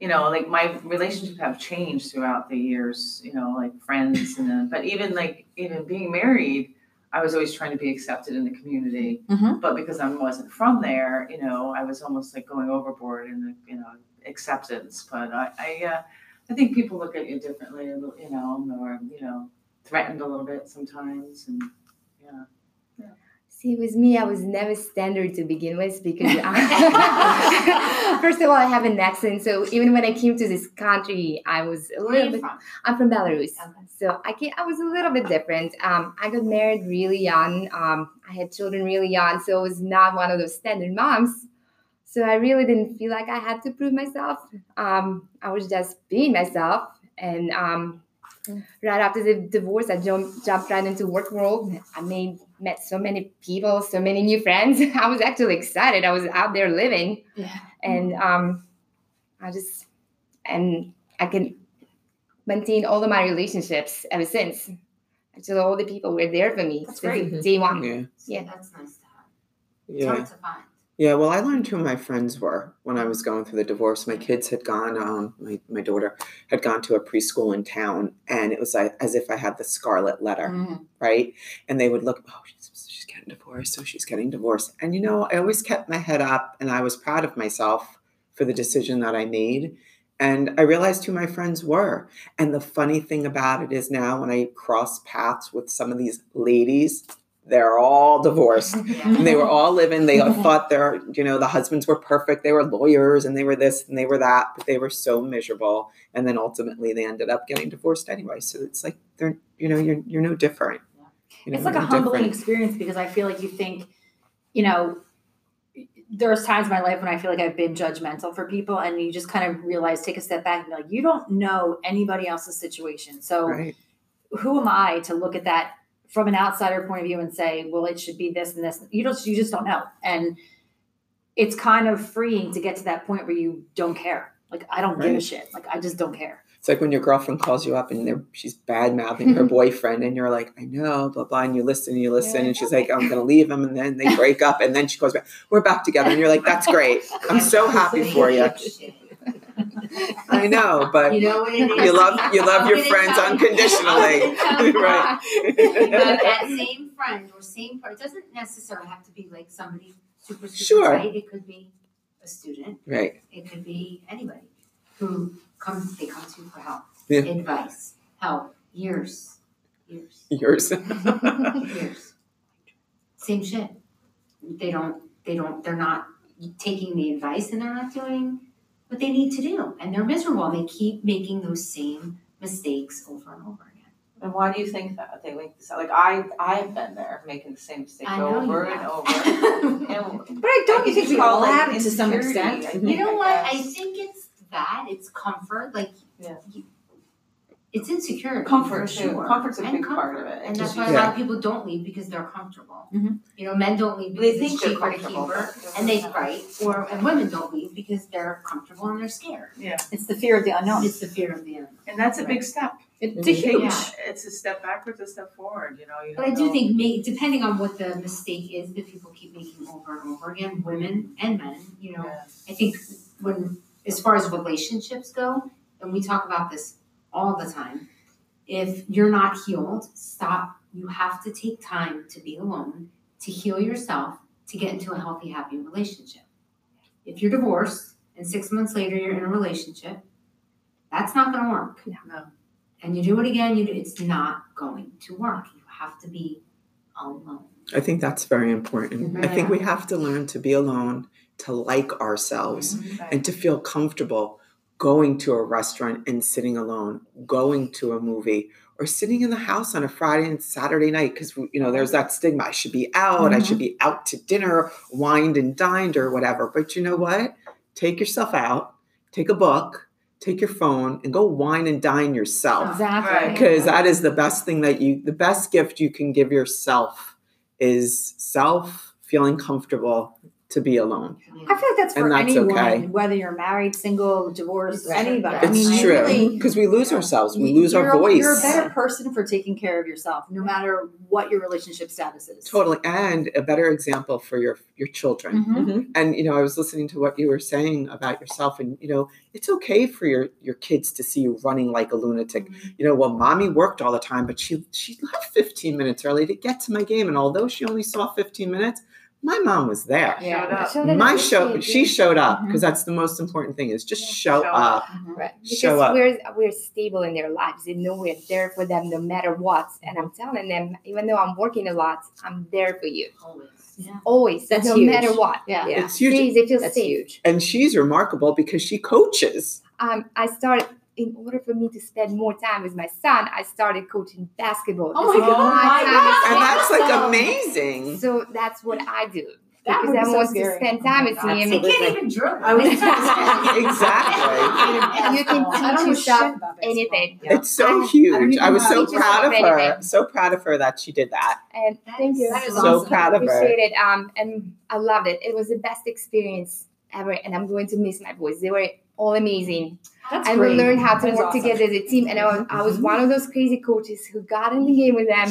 you know, like my relationships have changed throughout the years. You know, like friends and then, but even like even being married, I was always trying to be accepted in the community. Mhm. But because I wasn't from there, you know, I was almost like going overboard in the you know acceptance. But I, I uh, I think people look at you differently, you know, or you know, threatened a little bit sometimes, and yeah. See, with me, I was never standard to begin with because I, first of all, I have an accent. So even when I came to this country, I was a little bit. from? I'm from Belarus. Okay. So I can I was a little bit different. Um, I got married really young. Um, I had children really young, so I was not one of those standard moms. So I really didn't feel like I had to prove myself. Um, I was just being myself, and um, right after the divorce, I jumped jumped right into work world. I made met so many people, so many new friends. I was actually excited. I was out there living, Yeah. and um, I just and I can maintain all of my relationships ever since. Actually, all the people were there for me That's since great. day one. Yeah. Yeah. That's nice to have. It's Yeah. hard to find. Yeah, well, I learned who my friends were when I was going through the divorce. My kids had gone, um, my, my daughter had gone to a preschool in town, and it was like, as if I had the scarlet letter, Mhm. right? And they would look, oh, she's, she's getting divorced, so she's getting divorced. And, you know, I always kept my head up, and I was proud of myself for the decision that I made. And I realized who my friends were. And the funny thing about it is now when I cross paths with some of these ladies, they're all divorced. And they were all living they thought their you know the husbands were perfect they were lawyers and they were this and they were that but they were so miserable. And then ultimately they ended up getting divorced anyway. So it's like they're you know you're you're no different. You know, it's like a no humbling different. experience because I feel like you think, you know, there's times in my life when I feel like I've been judgmental for people, and you just kind of realize, take a step back, and be like, you don't know anybody else's situation, so right. who am I to look at that from an outsider point of view and say, well, it should be this and this? You don't, you just don't know, and it's kind of freeing to get to that point where you don't care. Like I don't give a shit. Like I just don't care. it's like when your girlfriend calls you up and they're, she's bad mouthing her boyfriend and you're like i know blah blah and you listen and you listen and she's like i'm gonna leave him and then they break up and then she goes back we're back together and you're like that's great i'm so happy for you i know but You know what it is? you love you love your friends unconditionally I'm gonna tell you right But that same friend or same part, doesn't necessarily have to be like somebody super, super Sure. tight. It could be a student. right It could be anybody who comes, they come to you for help, Yeah. advice, help, years, years, yours years. Same shit. They don't, they don't, they're not taking the advice and they're not doing what they need to do. And they're miserable. They keep making those same mistakes over and over again. And why do you think that they make this? Like I, I've been there, making the same mistake I know over and over. And But I don't I think think we all like, have it to some extent. You know I what? I think it's that. It's comfort. Like, Yeah. you- it's insecure. Comfort for too. Sure. Comfort's a And big comfort. part of it. And that's Just- why a lot of people don't leave because they're comfortable. Mhm. You know, men don't leave They because it's think they're cheaper to keep comfortable, her, and they fight. Or and women don't leave because they're comfortable and they're scared. Yeah, It's the fear of the unknown. It's the fear of the unknown. And that's a big step. It's a huge. Yeah. It's a step backwards, a step forward. You know. You But I don't know. think, may, depending on what the mistake is that people keep making over and over again, women and men, you know, Yeah. I think when, as far as relationships go, and we talk about this all the time, if you're not healed, stop. You have to take time to be alone, to heal yourself, to get into a healthy, happy relationship. If you're divorced and six months later you're in a relationship, that's not going to work. No. And you do it again, you do, it's not going to work. You have to be alone. I think that's very important. Mm-hmm. I think Yeah. we have to learn to be alone, to like ourselves, mm-hmm. and to feel comfortable going to a restaurant and sitting alone, going to a movie, or sitting in the house on a Friday and Saturday night because you know there's that stigma. I should be out. I should mm-hmm. be out to dinner, wined and dined, or whatever. But you know what? Take yourself out. Take a book. Take your phone and go wine and dine yourself Exactly. Because that is the best thing that you the best gift you can give yourself is self feeling comfortable to be alone. I feel like that's for And that's anyone, okay. whether you're married, single, divorced, Right. anybody. I it's mean, you true. really- because we lose ourselves. We lose our voice You're a better person for taking care of yourself, no matter what your relationship status is. totally. And a better example for your your children. Mhm. and you know i was listening to what you were saying about yourself and you know it's okay for your your kids to see you running like a lunatic. You know well mommy worked all the time but she she left 15 minutes early to get to my game. And although she only saw 15 minutes my mom was there Showed up. My show she showed up because that's the most important thing is just show, Show up up. Right. Because Show up. we're we're stable in their lives. They know we're there for them no matter what. And I'm telling them, even though I'm working a lot, I'm there for you. Always. Yeah. Always. That's no huge. matter what. Yeah. Yeah. It's huge. Please, they feel That's safe. huge. and she's remarkable because she coaches Um, I started in order for me to spend more time with my son, I started coaching basketball. Oh This my is God. time and that's like amazing So that's what I do. That because would be I so want scary. to spend time with him. They Absolutely. can't even dribble. I was Exactly. You can I don't teach know yourself shit about anything. Yeah. it's so I- I huge don't i, was so proud of her anything. so proud of her that she did that And That thank is- you. that is So awesome. proud of her. appreciate it. Um, and I loved it. It was the best experience ever, and I'm going to miss my boys. They were all amazing. That's and great. we learned how to That's work awesome. together as a team. And I was, I was one of those crazy coaches who got in the game with them.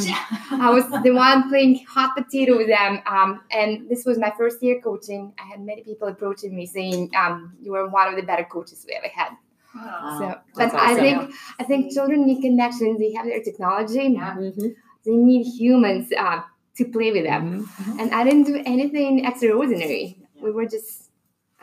I was the one playing hot potato with them. Um, and this was my first year coaching. I had many people approaching me saying, um, "You were one of the better coaches we ever had." Wow. so, but that's I think I think children need connection. They have their technology. Yeah. Mhm. They need humans uh, to play with them. Mhm. And I didn't do anything extraordinary. We were just,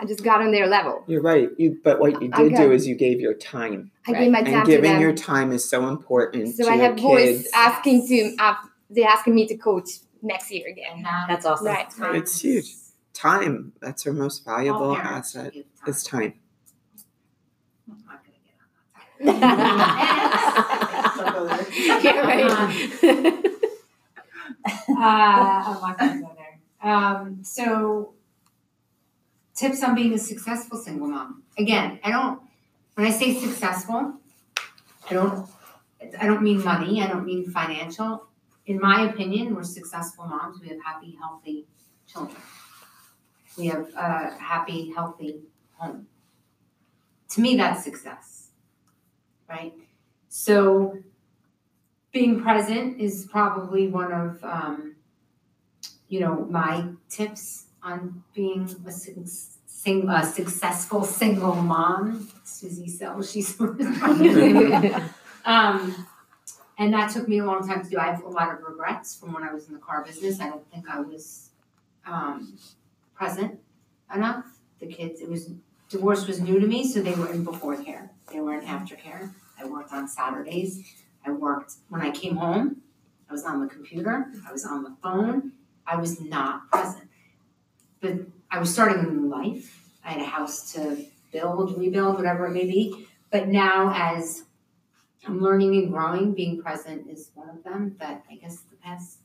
I just got on their level. You're right. You, but what you did do is you gave your time, I gave my time and to giving them. your time is so important. so to I your have boys asking to, uh, they asking me to coach next year again. And that That's awesome. Right. time It's huge. Time. That's our most valuable asset. give time. Is time. I'm not gonna get on that Don't go there. yeah, right. uh, I'm not gonna go there. Um, so, tips on being a successful single mom. Again, I don't. When I say successful, I don't. I don't mean money. I don't mean financial. In my opinion, we're successful moms. We have happy, healthy children. We have a happy, healthy home. To me, that's success, right? So, being present is probably one of um, you know my tips on being a, sing, a successful single mom susie sells she's um, and that took me a long time to do i have a lot of regrets from when i was in the car business i don't think i was um, present enough the kids it was divorce was new to me so they were in before care they were in aftercare i worked on saturdays I worked when I came home. I was on the computer. I was on the phone. I was not present. But I was starting a new life. I had a house to build, rebuild, whatever it may be. But now, as I'm learning and growing, being present is one of them. That I guess the past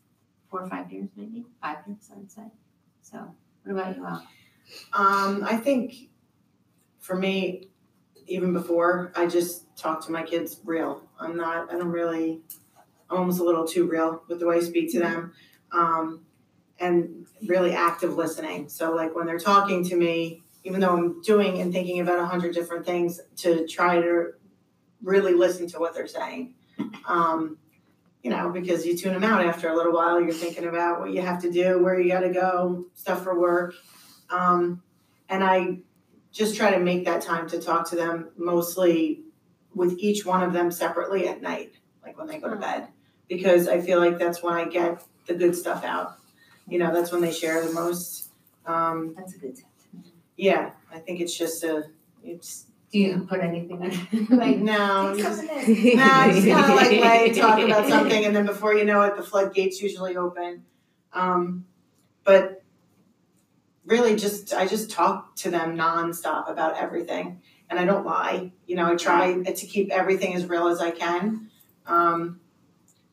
four or five years, maybe five years, I would say. So, what about you, Al? Um, I think for me, even before, I just talk to my kids real. I'm not, I don't really, I'm almost a little too real with the way I speak to them. Um, and really active listening. So like when they're talking to me, even though I'm doing and thinking about a hundred different things to try to really listen to what they're saying. Um, you know, because you tune them out after a little while, you're thinking about what you have to do, where you gotta go, stuff for work. Um, and I just try to make that time to talk to them mostly with each one of them separately at night, like when they go to bed, because I feel like that's when I get the good stuff out. You know, that's when they share the most. Um, That's a good tip. yeah, I think it's just a, it's Do you put anything in? like no, just, some of this. nah, just kind of like lay, talk about something, and then before you know it, the floodgates usually open. Um, but really, just I just talk to them nonstop about everything, and I don't lie. You know, I try to keep everything as real as I can. Um,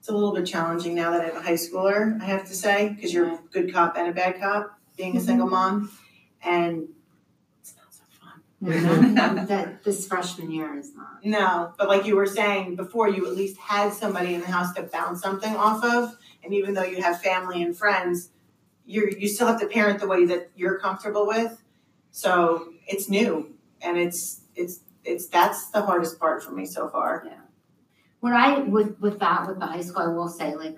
it's a little bit challenging now that I have a high schooler. I have to say, because you're a mm-hmm. good cop and a bad cop, being a mm-hmm. single mom, and it's not so fun. that this freshman year is not. No, but like you were saying before, you at least had somebody in the house to bounce something off of. And even though you have family and friends, you're you still have to parent the way that you're comfortable with. So it's new, and it's it's it's that's the hardest part for me so far. What I with with that with the high school, I will say like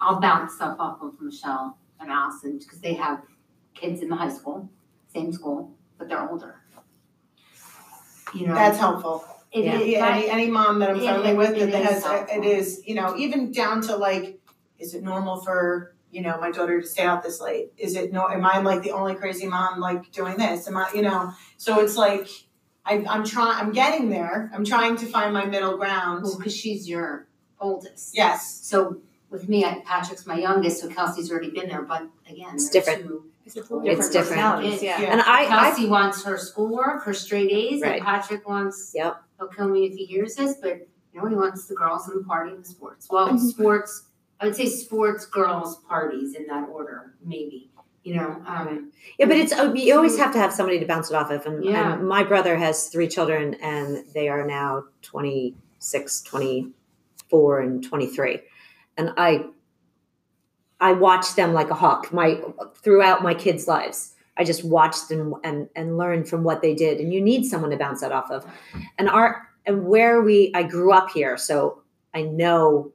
I'll bounce stuff off of Michelle and Allison because they have kids in the high school, same school, but they're older. You know, That's helpful. it Yeah. any any mom that I'm friendly with it that has uh, helpful. it is you know even down to like, is it normal for you know my daughter to stay out this late? Is it no? Am I like the only crazy mom like doing this? Am I you know? So it's like I, I'm trying. I'm getting there. I'm trying to find my middle ground. well, because she's your oldest. Yes. So with me, I, Patrick's my youngest, so Kelsey's already been there. But again, It's different. two It's different different. personalities. Yeah. Yeah. And I, I Kelsey wants her schoolwork, her straight A's, Right. and Patrick wants. Yep. He'll kill me if he hears this, but you know he wants the girls and the party and the sports. Well, Mm-hmm. sports. I would say sports, girls, parties in that order, maybe. You know, um, Yeah, but it's you always have to have somebody to bounce it off of. And, Yeah. and my brother has three children, and they are now 26, 24, and 23. And I I watch them like a hawk my throughout my kids' lives. I just watched and and and learned from what they did. And you need someone to bounce that off of. And our and where we I grew up here, so I know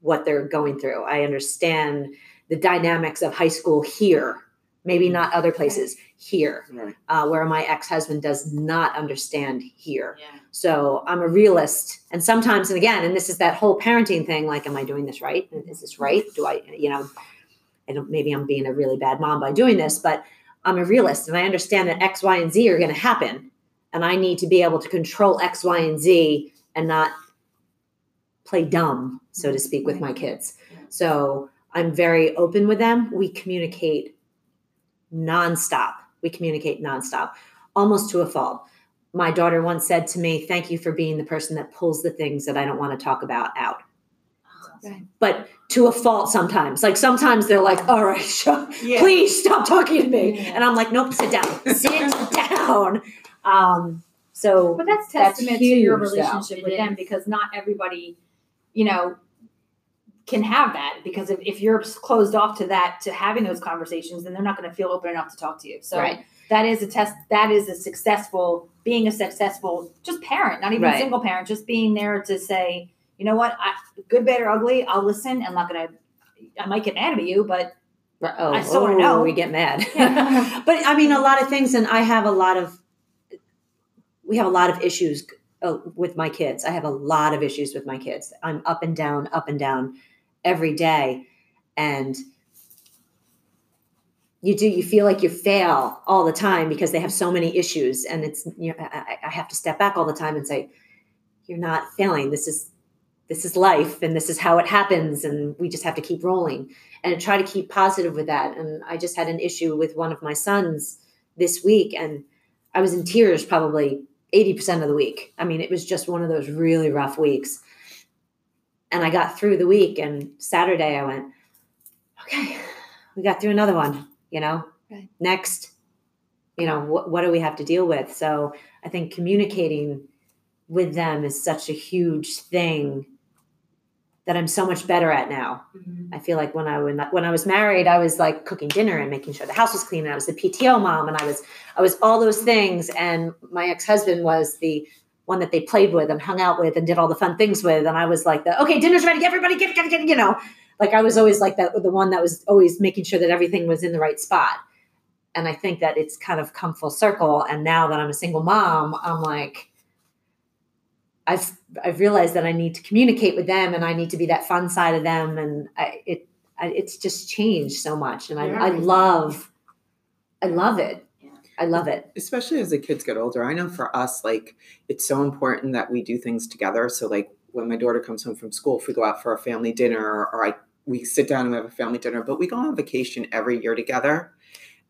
what they're going through. I understand the dynamics of high school here, maybe not other places here, Right. uh, where my ex husband does not understand here. Yeah. So I'm a realist. And sometimes, and again, and this is that whole parenting thing like, am I doing this right? Is this right? Do I, you know, I don't, maybe I'm being a really bad mom by doing this, but I'm a realist and I understand that X, Y, and Z are going to happen. And I need to be able to control X, Y, and Z and not play dumb, so to speak, with my kids. So I'm very open with them. We communicate nonstop. We communicate nonstop, almost to a fault. My daughter once said to me, Thank you for being the person that pulls the things that I don't want to talk about out. But to a fault sometimes. Like sometimes they're like, All right, sure, Yeah. please stop talking to me. Yeah. And I'm like, Nope, sit down, sit down. Um, so But that's That's testament to your huge, though. relationship with them because not everybody, you know, can have that because if, if you're closed off to that to having those conversations then they're not going to feel open enough to talk to you so Right. that is a test that is a successful being a successful just parent not even Right. single parent just being there to say you know what I, good bad or ugly i'll listen i'm not going to i might get mad at you but oh, I still wanna oh, know. we get mad. Yeah. but I mean, a lot of things, and I have a lot of, we have a lot of issues uh, with my kids. I have a lot of issues with my kids. I'm up and down, up and down every day. And you do, you feel like you fail all the time because they have so many issues. And it's, you know, I, I have to step back all the time and say, you're not failing. This is, this is life and this is how it happens. And we just have to keep rolling and try to keep positive with that. And I just had an issue with one of my sons this week, and I was in tears probably 80% of the week. I mean, it was just one of those really rough weeks. And I got through the week, and Saturday I went, okay, we got through another one, you know, Right. next, you know, what, what do we have to deal with? So I think communicating with them is such a huge thing that I'm so much better at now. Mm-hmm. I feel like when I when, when I was married, I was like cooking dinner and making sure the house was clean. And I was the PTO mom, and I was I was all those things. And my ex husband was the one that they played with and hung out with and did all the fun things with. And I was like the okay, dinner's ready, everybody get get get. You know, like I was always like that the one that was always making sure that everything was in the right spot. And I think that it's kind of come full circle. And now that I'm a single mom, I'm like. I've I've realized that I need to communicate with them and I need to be that fun side of them and I, it I, it's just changed so much and I, I love I love it. I love it. Especially as the kids get older. I know for us like it's so important that we do things together. So like when my daughter comes home from school if we go out for a family dinner or i we sit down and we have a family dinner but we go on vacation every year together.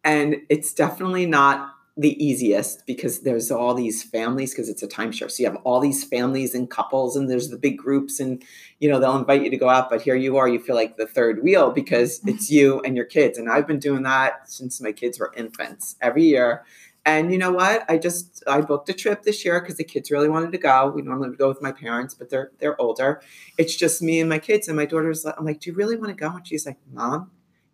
And it's definitely not the easiest because there's all these families because it's a timeshare so you have all these families and couples and there's the big groups and you know they'll invite you to go out but here you are you feel like the third wheel because mm-hmm. it's you and your kids and i've been doing that since my kids were infants every year and you know what? I just I booked a trip this year because the kids really wanted to go. We normally would go with my parents, but they're they're older. It's just me and my kids. And my daughter's like, I'm like, do you really want to go? And she's like, Mom,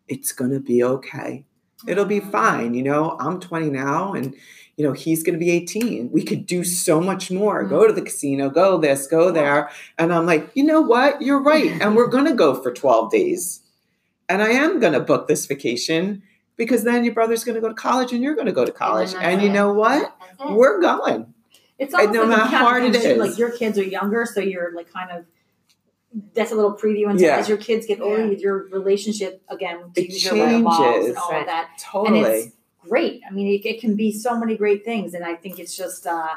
it's gonna be okay. It'll be fine. You know, I'm 20 now, and you know he's gonna be 18. We could do so much more. Go to the mm-hmm. casino, go this, go there. And I'm like, you know what? You're right. And we're gonna go for 12 days. And I am gonna book this vacation because then your brother's going to go to college and you're going to go to college. that's And, you know what? We're going. It's And almost no like matter how hard it is. Like your kids are younger, so you're like kind of that's a little preview into Yeah. as your kids get older, Yeah. your relationship again to It use your word evolves changes. and all Right. of that. Totally. And it's great. I mean, it, it can be so many great things, and I think it's just uh,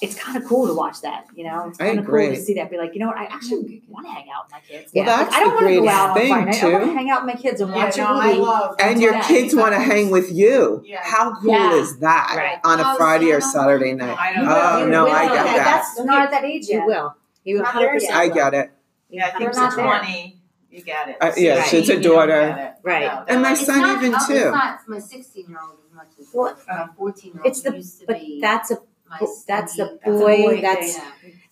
it's kind of cool to watch that. You know, it's kind of cool to see that. Be like, you know what? I actually want to hang out with my kids. Well, Like, that's I don't the want to go greatest out on thing, Friday night. I want too. to hang out with my kids and watch no, a I movie. love. and your Yeah. kids want to hang with you. Yeah. How cool Yeah. is that Right. on a Oh, Friday see, or Saturday night? I don't Oh, know. no. I get Yeah, that. That's not at that age you yet. will you Not 100 there percent yet. I get it. Yeah, I think not to twenty, you get it. Uh, yeah, so it's a daughter. it. Right. No, And my It's son not- even oh, too. It's not my 16 year old as much as Well, my 14 year old it's the used to but be that's a my that's the sweet- boy boy that's.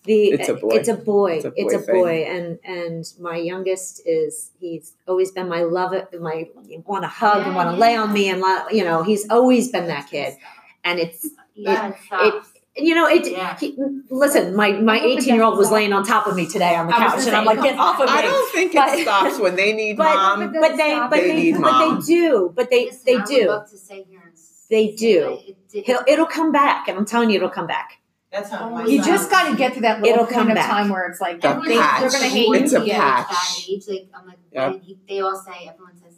The It's a boy. It's a boy. It's It's a a boy boy, and and my youngest is he's always been my love. My want to hug and want to lay on me and you know he's always been that kid, and it's Yeah, it it sucks. You know it. Yeah. He, listen, my my I hope it eighteen year old was laying on top of me today on the couch, gonna and I'm like, get off of me. I don't think But- it stops when they need but- mom. but they but They they, need but mom. they do but they Listen, they I do love to stay here and s- They do. it did- He'll, it'll come back and i'm telling you it'll come back That's how oh my You son- just got to get to that little It'll point come of back. time where it's like The they, they're gonna hate when you. It's a he gets patch. That age, like I'm like, Yep. when they all say, everyone says,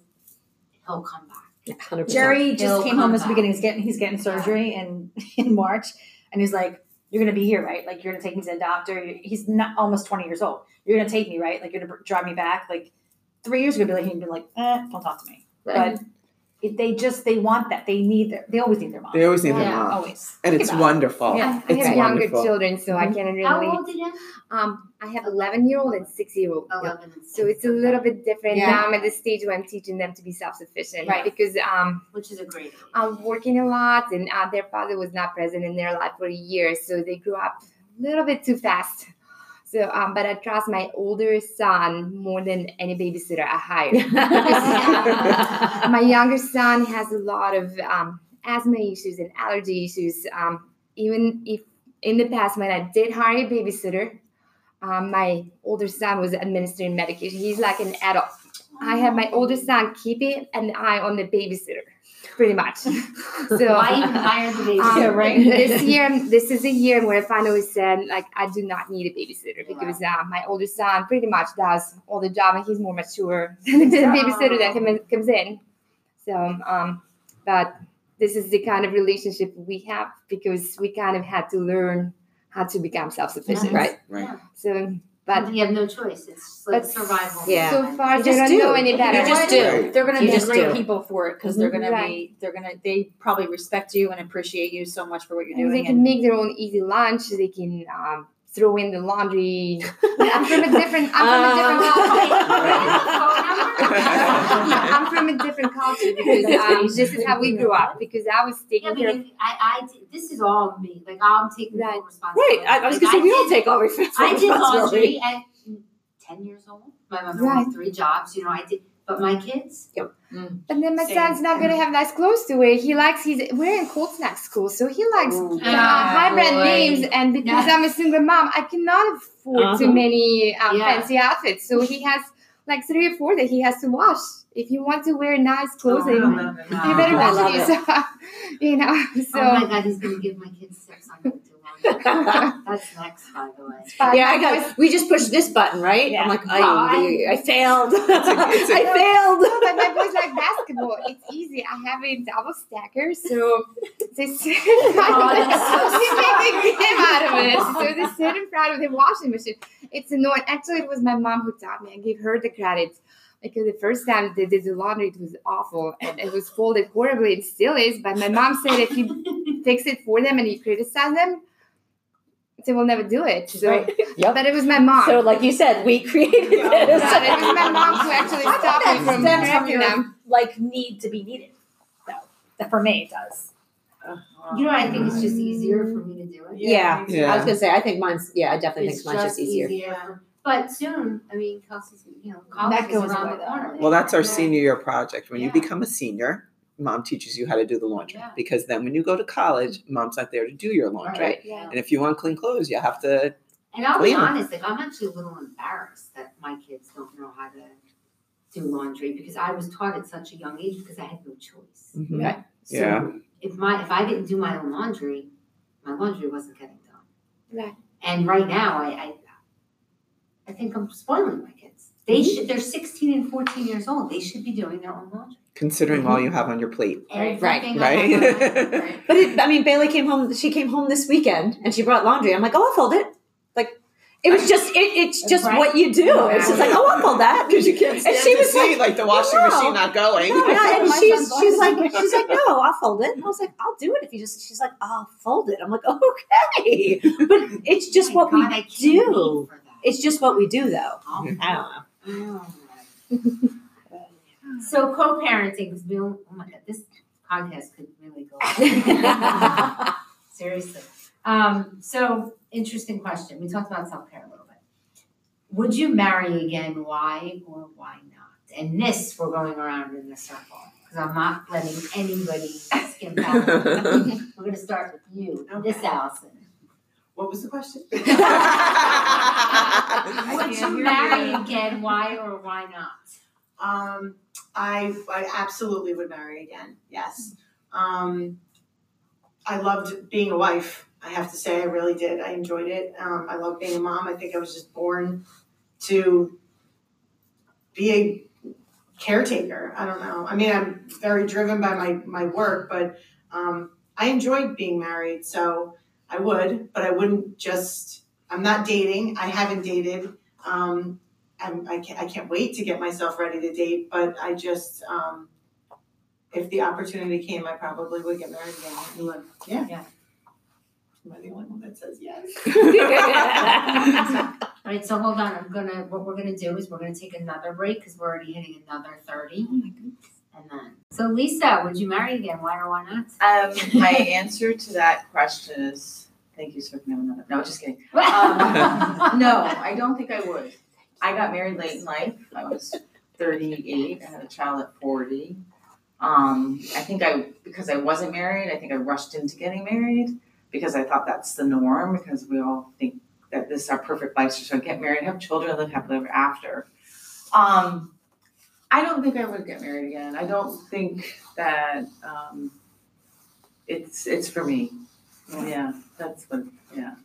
he'll come back. 100% Jerry He'll just came come home this back. weekend. He's getting he's getting surgery in in March, and he's like, "You're gonna be here, right? Like you're gonna take me to the doctor." He's not almost 20 years old. You're gonna take me, right? Like you're gonna drive me back. Like three years ago, Billy he'd been like, "Eh, don't talk to me." Right. But it, they just they want that. They need their. They always need their mom. They always need their Yeah. mom. always. And Think it's about it. wonderful. Yeah. I It's have younger children, so I can How really. old again? Um, I have 11 year old and 6 year old. 11 So it's a little bit different Yeah. now. I'm at the stage where I'm teaching them to be self sufficient Right. because um, Which is a great age. I'm working a lot and uh, their father was not present in their life for a year, so they grew up a little bit too fast. So, um, but I trust my older son more than any babysitter I hire. my younger son has a lot of um, asthma issues and allergy issues. Um, even if in the past, when I did hire a babysitter, um, my older son was administering medication. He's like an adult. I have my older son keeping an eye on the babysitter, pretty much. So Why even hire the baby? um, Yeah, right. this year, this is a year where I finally said, like, I do not need a babysitter because uh, my older son pretty much does all the job and he's more mature than the babysitter that come in, comes in. So, um, but this is the kind of relationship we have because we kind of had to learn how to become self-sufficient, Mhm. Right. Right. So, but you have no choice. It's like But- survival. Yeah. so far, You they just don't do. know any better. You just do. Right. They're gonna You be just great do. people for it because they're gonna Right. be. They're gonna. They probably respect you and appreciate you so much for what you're And doing. they can make their own easy lunch. They can um, throw in the laundry. I'm from a different. I'm from a different. culture. I'm from a different culture because um, this is how we grew up. Because I was Yeah, taking care of. I, I, this is all of me. Like I'm taking Right. full responsibility. right I, I was Like, gonna say we all take all responsibility. I did laundry at ten years old. My mother Right. had three jobs. You know, I did. But my kids, But then my Same. son's not gonna have nice clothes to wear. He likes he's we're in cold snack school, so he likes Ooh. uh, high brand names. And because Yeah. I'm a single mom, I cannot afford too Uh-huh. many um, Yeah. fancy outfits. So he has like three or four that he has to wash. If you want to wear nice clothing, Oh, you better I wash love it yourself. you know, so. oh my god, he's gonna give my kids sex on how to do laundry. That's next, by the way. But yeah, I got. We just pushed this button, right? Yeah. I'm like, I, Well, I- I failed. a- it's a- I failed. No, but my boys like basketball. It's easy. I have a double stacker, so they sit. we make a game out of it. So they sit in front of the washing machine. It's annoying. Actually, it was my mom who taught me. I gave her the credit because the first time they did the laundry, it was awful and it was folded horribly. It still is. But my mom said if you fix it for them and you criticize them, they will never do it. So, Right. Yep. but it was my mom. So, like you said, we created this. But it was my mom who actually stopped me from stems from your them. like need to be needed. Though that for me it does. You know, I think it's just easier for me to do it. Yeah. Yeah. I was gonna say, I think mine's. Yeah, I definitely It's think mine's just easier. easier. But soon, I mean, Kelsey's, you know, college That is goes around away, the corner. Well, that's our Yeah. senior year project. When you become a senior, mom teaches you how to do the laundry. Yeah. Because then when you go to college, mom's not there to do your laundry. Right. Yeah. And if you want clean clothes, you have to. And I'll be Clean 'em. honest, like I'm actually a little embarrassed that my kids don't know how to do laundry because I was taught at such a young age because I had no choice. Mhm. Right. So Yeah. if my if I didn't do my own laundry, my laundry wasn't getting done. Right. And right now, I I, I think I'm spoiling my kids. They Mm-hmm. should. They're 16 and 14 years old. They should be doing their own laundry. Considering all mm-hmm. you have on your plate. Right. Everything I have on my- Right? But it, I mean, Bailey came home. She came home this weekend and she brought laundry. I'm like, oh, I'll fold it. Like, it was just. It, it's just Right. what you do. It's just like, oh, I'll fold that. Because you can't stand And she to was see like, the washing no. machine not going. No, yeah, and she's she's like- like she's like no, I'll fold it. And I was like, I'll do it if you just. She's like, I'll fold it. I'm like, okay, but it's just Oh what God, we do. wait for that. It's just what we do, though. Oh, I don't know. So co-parenting because we oh my god, this podcast could really go. on. Seriously, Um, so interesting question. We talked about self care a little bit. Would you marry again? Why or why not? And this we're going around in a circle because I'm not letting anybody skim past. we're going to start with you, Miss Okay. Allison. What was the question? Would you marry again? Why or why not? Um, I I absolutely would marry again. Yes. Um, I loved being a wife. I have to say, I really did. I enjoyed it. Um, I love being a mom. I think I was just born to be a caretaker. I don't know. I mean, I'm very driven by my my work, but um, I enjoyed being married. So I would, but I wouldn't just. I'm not dating. I haven't dated. Um, I'm, I can't, I can't wait to get myself ready to date, but I just, um, if the opportunity came, I probably would get married again. You would, yeah. Yeah. Am I the only one that says yes? All right, so hold on. I'm gonna. What we're gonna do is we're gonna take another break because we're already hitting another thirty. And then, so Lisa, would you marry again? Why or why not? Um, my answer to that question is, thank you, sir, for another, no, just kidding. Um, No, I don't think I would. I got married late in life. I was thirty-eight. I had a child at forty. Um, I think I, because I wasn't married, I think I rushed into getting married because I thought that's the norm because we all think that this is our perfect life. So get married, have children, live happily ever after. Um, I don't think I would get married again. I don't think that um, it's it's for me. Yeah, that's what. Yeah.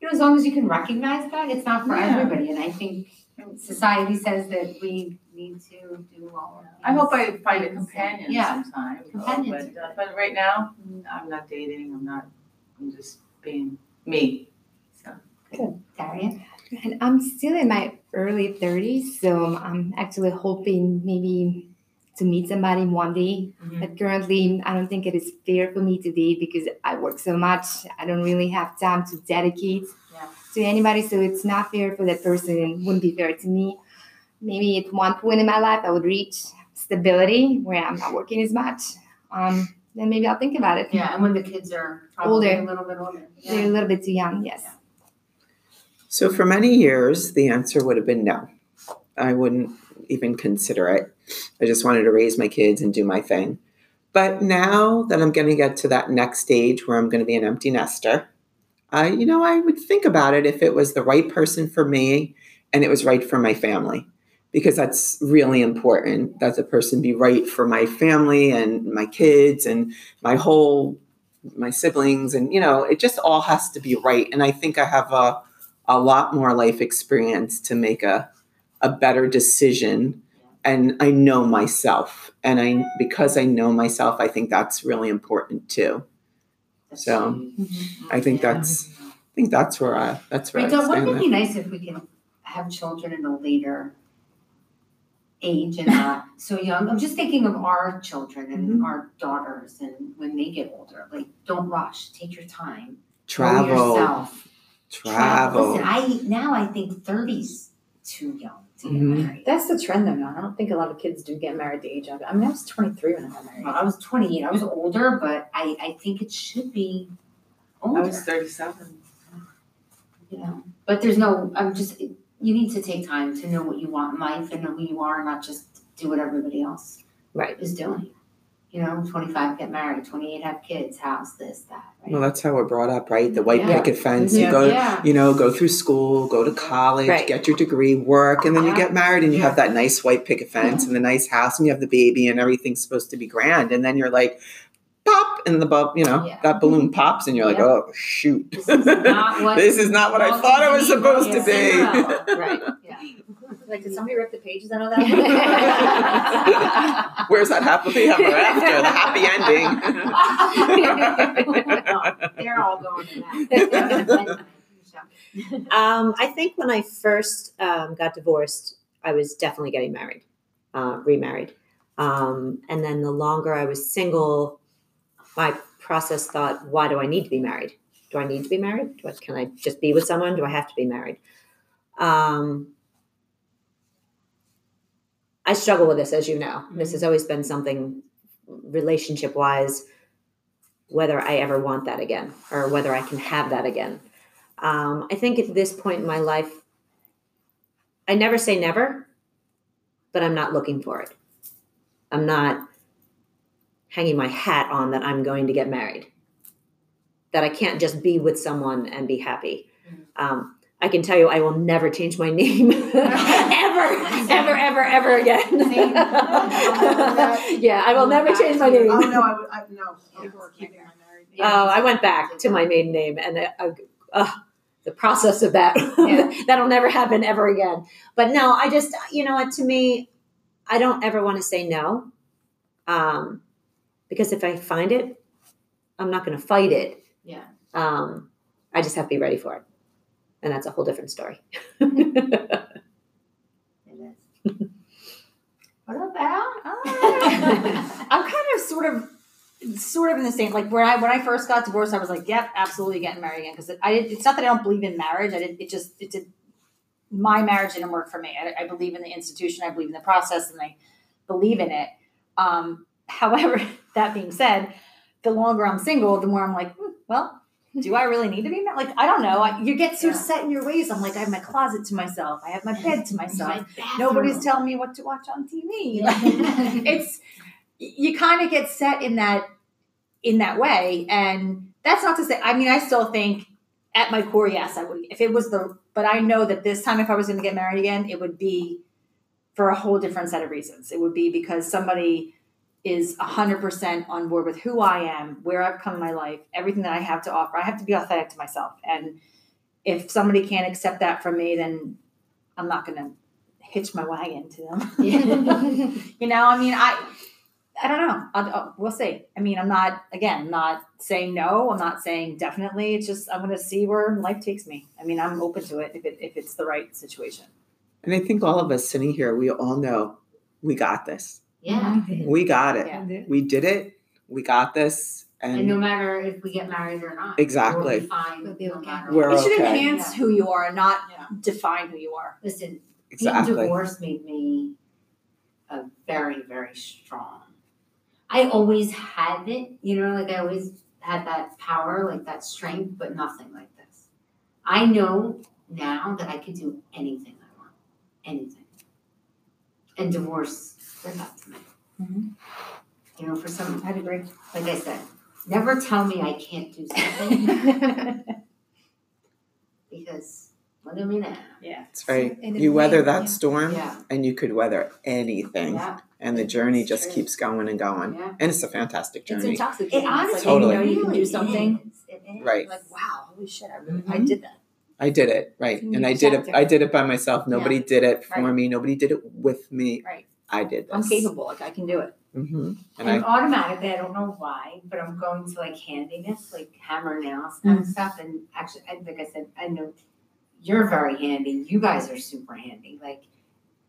you know, as long as you can recognize that, it's not for Yeah. everybody. And I think society says that we need to do all of I hope I these find a things. companion Yeah. sometime. you know, Companions But, uh, good. but right now, I'm not dating. I'm not. I'm just being me. Daria? And I'm still in my early 30s, so I'm actually hoping maybe to meet somebody one day. Mhm. But currently, I don't think it is fair for me to date because I work so much. I don't really have time to dedicate Yeah. To anybody, so it's not fair for that person and wouldn't be fair to me. Maybe at one point in my life, I would reach stability where I'm not working as much. Um, then maybe I'll think about it. Yeah, and when the kids are probably Older. a little bit older. They're a little bit too young, yes. So for many years, the answer would have been no. I wouldn't even consider it. I just wanted to raise my kids and do my thing. But now that I'm going to get to that next stage where I'm going to be an empty nester, I, you know, I would think about it if it was the right person for me and it was right for my family, because that's really important that the person be right for my family and my kids and my whole, my siblings, and you know, it just all has to be right. And I think I have a a lot more life experience to make a a better decision and I know myself and I because I know myself I think that's really important too. So I think Yeah. that's I think that's where I that's where Right, I Dawn, wouldn't it be nice if we can have children in a later age and not so young? I'm just thinking of our children and Mm-hmm. our daughters and when they get older, like, don't rush, take your time. Know Travel, yourself. travel. Listen, I, now I think thirty's too young to get Mhm. married. That's the trend though now. I don't think a lot of kids do get married the age of. I mean, I was 23 when I got married. Well, I was twenty-eight, I was older, but I, I think it should be older. I was thirty-seven. you know but there's no i'm just you need to take time to know what you want in life and know who you are and not just do what everybody else Right. is doing you know 25 get married 28 have kids house this that right Well, that's how we're brought up, right? The white Yeah. picket fence. You go, yeah. you know, go through school, go to college, Right. get your degree, work, and then you get married and you have that nice white picket fence and the nice house and you have the baby and everything's supposed to be grand. And then you're like, pop, and the bulb, you know, Yeah. that balloon pops and you're like, Yeah. oh, shoot. This is not what This is not what I thought it was supposed wrote to be. Right. yeah Like, did somebody rip the pages out of that? Where's that happily ever after? The happy ending. they're all going to that Um, I think when I first um, got divorced, I was definitely getting married, uh, remarried. Um, and then the longer I was single, my process thought, why do I need to be married? Do I need to be married? Do I, can I just be with someone? Do I have to be married? Um, I struggle with this, as you know. This has always been something relationship wise. whether I ever want that again or whether I can have that again. Um, I think at this point in my life, I never say never, but I'm not looking for it. I'm not hanging my hat on that I'm going to get married. That I can't just be with someone and be happy. Um, I can tell you, I will never change my name ever, ever, ever, ever again. Yeah, I will never change my name. Oh, no, I would, I, no, I'm keeping my married. Oh, I went back to my maiden name, and uh, uh, uh, the process of that that'll never happen ever again. But no, I just you know what? To me, I don't ever want to say no, um, because if I find it, I'm not going to fight it. Yeah. Um, I just have to be ready for it, and that's a whole different story. It is. what about? I'm kind of sort of sort of in the same like when I when I first got divorced I was like yep absolutely getting married again because I it's not that I don't believe in marriage I did it just it did my marriage didn't work for me I, I believe in the institution I believe in the process and I believe in it um, however that being said the longer I'm single the more I'm like hmm, well do I really need to be married like I don't know. I, you get so Yeah. set in your ways. I'm like I have my closet to myself. I have my bed to myself. My nobody's telling me what to watch on TV Yeah. it's you kind of get set in that in that way. And that's not to say i mean i still think at my core yes i would if it was the but i know that this time if i was going to get married again it would be for a whole different set of reasons. It would be because somebody is 100% on board with who i am where i've come in my life everything that i have to offer i have to be authentic to myself and if somebody can't accept that from me then i'm not going to hitch my wagon to them you know, I mean, I, I don't know. I'll, I'll, we'll see. I mean, I'm not again not saying no. I'm not saying definitely. It's just I'm going to see where life takes me. I mean, I'm open to it if it if it's the right situation. And I think all of us sitting here, we all know we got this. Yeah. We got it. Yeah. We did it. We got this. And And no matter if we get married or not, Exactly. we'll be fine. We'll be okay. We're what. It should okay. enhance who you are and not Yeah. define who you are. Listen, exactly. being divorced made me a very, very strong. I always had it, you know, like I always had that power, like that strength, but nothing like this. I know now that I could do anything I want, anything. And divorce did that to me. Mhm. You know, for some, I'd agree. like I said, never tell me I can't do something because look at me now. yeah. That's right. And You weather made- that yeah. storm Yeah, and you could weather anything. yeah, And the journey It's just true. keeps going and going. yeah. And it's a fantastic It's journey. intoxicating. It honestly it's like, Totally. you know you can do something. is. Right. Like wow, holy shit! I really I Mhm. did that. I did it, right. And I did it. I did it by myself. Nobody did it for Right. me. Nobody did it with me. Right. I did this. I'm capable. Like I can do it. hmm And And I automatically, I don't know why, but I'm going to like handiness, like hammer nails and stuff. And actually, I, like I said, I know you're very handy. You guys are super handy. Like,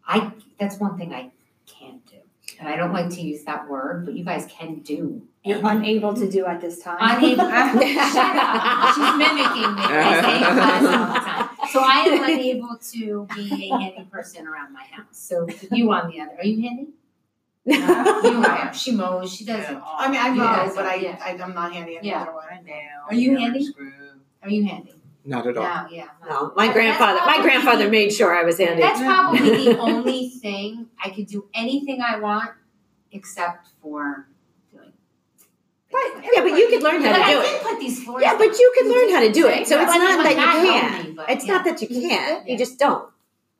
I that's one thing I can't do, and I don't like to use that word, but you guys can do. You're unable to do at this time. Unable. Shut up. She's mimicking me. I say in all the time. So I am unable to be a handy person around my house. So you, on the other, are you handy? No, you are. She mows. She does it all. I mean, I You know, guys but are, I, yeah. I, I'm not handy any Yeah. other way. Are you handy? Are you handy? not at all. No, yeah. No, my That's grandfather. My probably grandfather made sure I was handy. That's probably the only thing I could do anything I want except for doing. But yeah, but you could learn how to do it. put these floors. Yeah, but you can learn how to do it. So it's not that you can't. It's not that you can't. You just don't.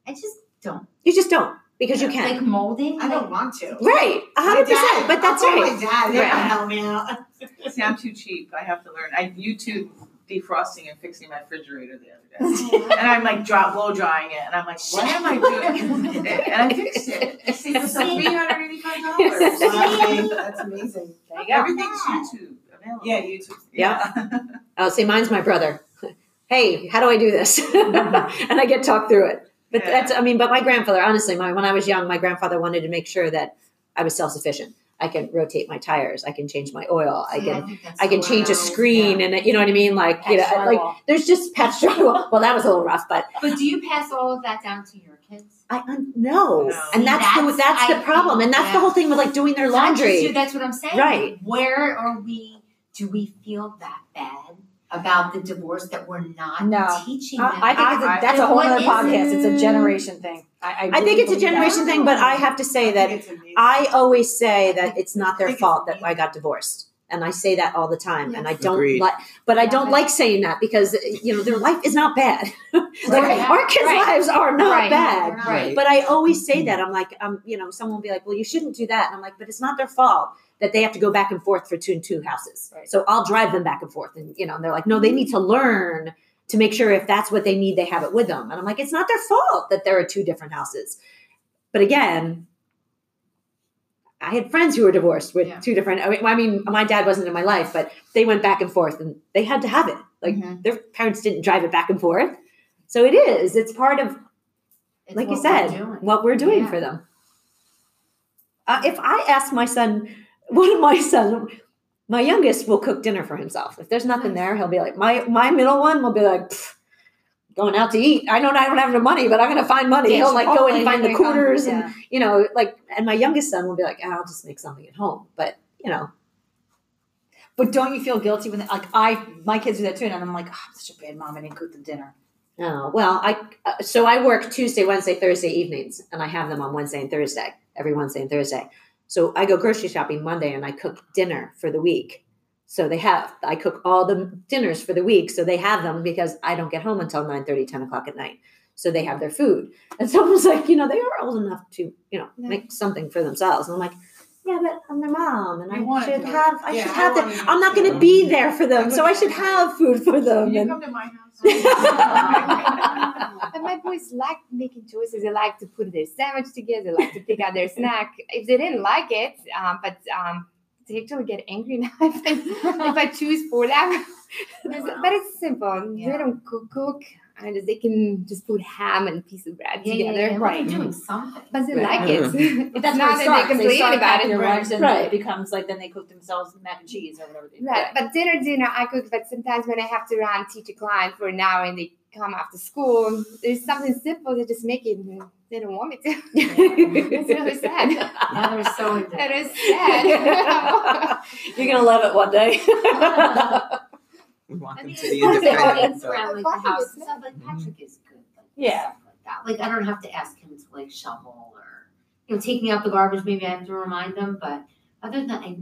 I just don't. You just don't because you can't. Like molding. I don't want to. Right, a hundred percent. But that's I'll right. My dad, he'll Right. help me out. See, I'm too cheap. I have to learn. I YouTube defrosting and fixing my refrigerator the other day. and I'm like drop blow drying it, and I'm like, what am I doing? and I fixed it. I saved myself three hundred eighty-five dollars. That's amazing. There you go. Everything's YouTube available. Yeah, YouTube. Yeah. Oh, see, mine's my brother. Hey, how do I do this? and I get talked through it. But Yeah. that's, I mean, but my grandfather, honestly, my, when I was young, my grandfather wanted to make sure that I was self sufficient. I can rotate my tires. I can change my oil. I can, that's I can change a screen, Yeah. and you know what I mean. Like, you know, Patch like there's just patch drywall. Well, that was a little rough, but But do you pass all of that down to your kids? I un- no, No. and that's the That's- that's the I problem, and think, that's the whole thing with like doing their laundry. you, that's what I'm saying. Right. Where are we do we feel that bad about the divorce that we're not No. teaching them? I, I think it's a, that's a whole other is podcast. It's a generation thing. I, I, I think it's a believe that. generation thing, but I have to say that think it's amazing. I always say that it's not their I think it's fault that. I got divorced. And I say that all the time. And I don't Agreed. like, but I don't like saying that because, you know, their life is not bad. like, Right. our kids' Right. lives are not Right. bad. Right. But I always say that. I'm like, um, you know, someone will be like, well, you shouldn't do that. And I'm like, but it's not their fault that they have to go back and forth for two and two houses. Right. So I'll drive them back and forth. And, you know, and they're like, no, they need to learn to make sure if that's what they need, they have it with them. And I'm like, it's not their fault that there are two different houses. But again, I had friends who were divorced with Yeah. two different. I mean, I mean, my dad wasn't in my life, but they went back and forth, and they had to have it. Like Mhm. their parents didn't drive it back and forth, so it is. It's part of, It's like you what we're said, what we're doing Yeah. for them. Uh, if I ask my son, one of my sons, my youngest will cook dinner for himself. If there's nothing there, he'll be like, my my middle one will be like. Going out to eat. I know I don't have no money, but I'm going to find money. Yeah, He'll like go and find the here we go. quarters and you know, like, and my youngest son will be like, "Ah, I'll just make something at home. But, you know, But don't you feel guilty when like I my kids do that too, and I'm like, oh, I'm such a bad mom. I didn't cook the dinner. oh, well, I, uh, so I work Tuesday, Wednesday, Thursday evenings, and I have them on Wednesday and Thursday, every Wednesday and Thursday. So I go grocery shopping Monday and I cook dinner for the week. So they have, I cook all the dinners for the week. So they have them because I don't get home until 9 10 o'clock at night. So they have their food. And someone's like, you know, they are old enough to, you know, Yeah. make something for themselves. And I'm like, yeah, but I'm their mom and You I wanna should it. have, I Yeah, should have wanna that. I'm not going to be there for them. So I should have food for them. Can you And come to my house? And my boys like making choices. They like to put their sandwich together. They like to pick out their snack. If they didn't like it, um, but um, they actually get angry now if, I, if I choose for them. but it's simple. Yeah. They don't cook, cook, and they can just put ham and piece of bread Yeah, yeah, together. yeah. Right. They're doing something. But they Right. like it. But that's not where it that they complain start about it. their lunch, and Right. it becomes like then they cook themselves mac and cheese or whatever. They do. Right, but dinner, dinner, I cook. But sometimes when I have to run teach a client for an hour and they come after school, there's something simple. They just make it. They don't want me to. it's really sad. Yeah, they're so into It it. is sad. You're going to love it one day. Welcome I mean, to the it's independent. audience so- around like the house and stuff. Like Patrick is good. Like, Yeah. stuff Like that. Like I don't have to ask him to like shovel or you know take me out the garbage. Maybe I have to remind him, but other than that, I,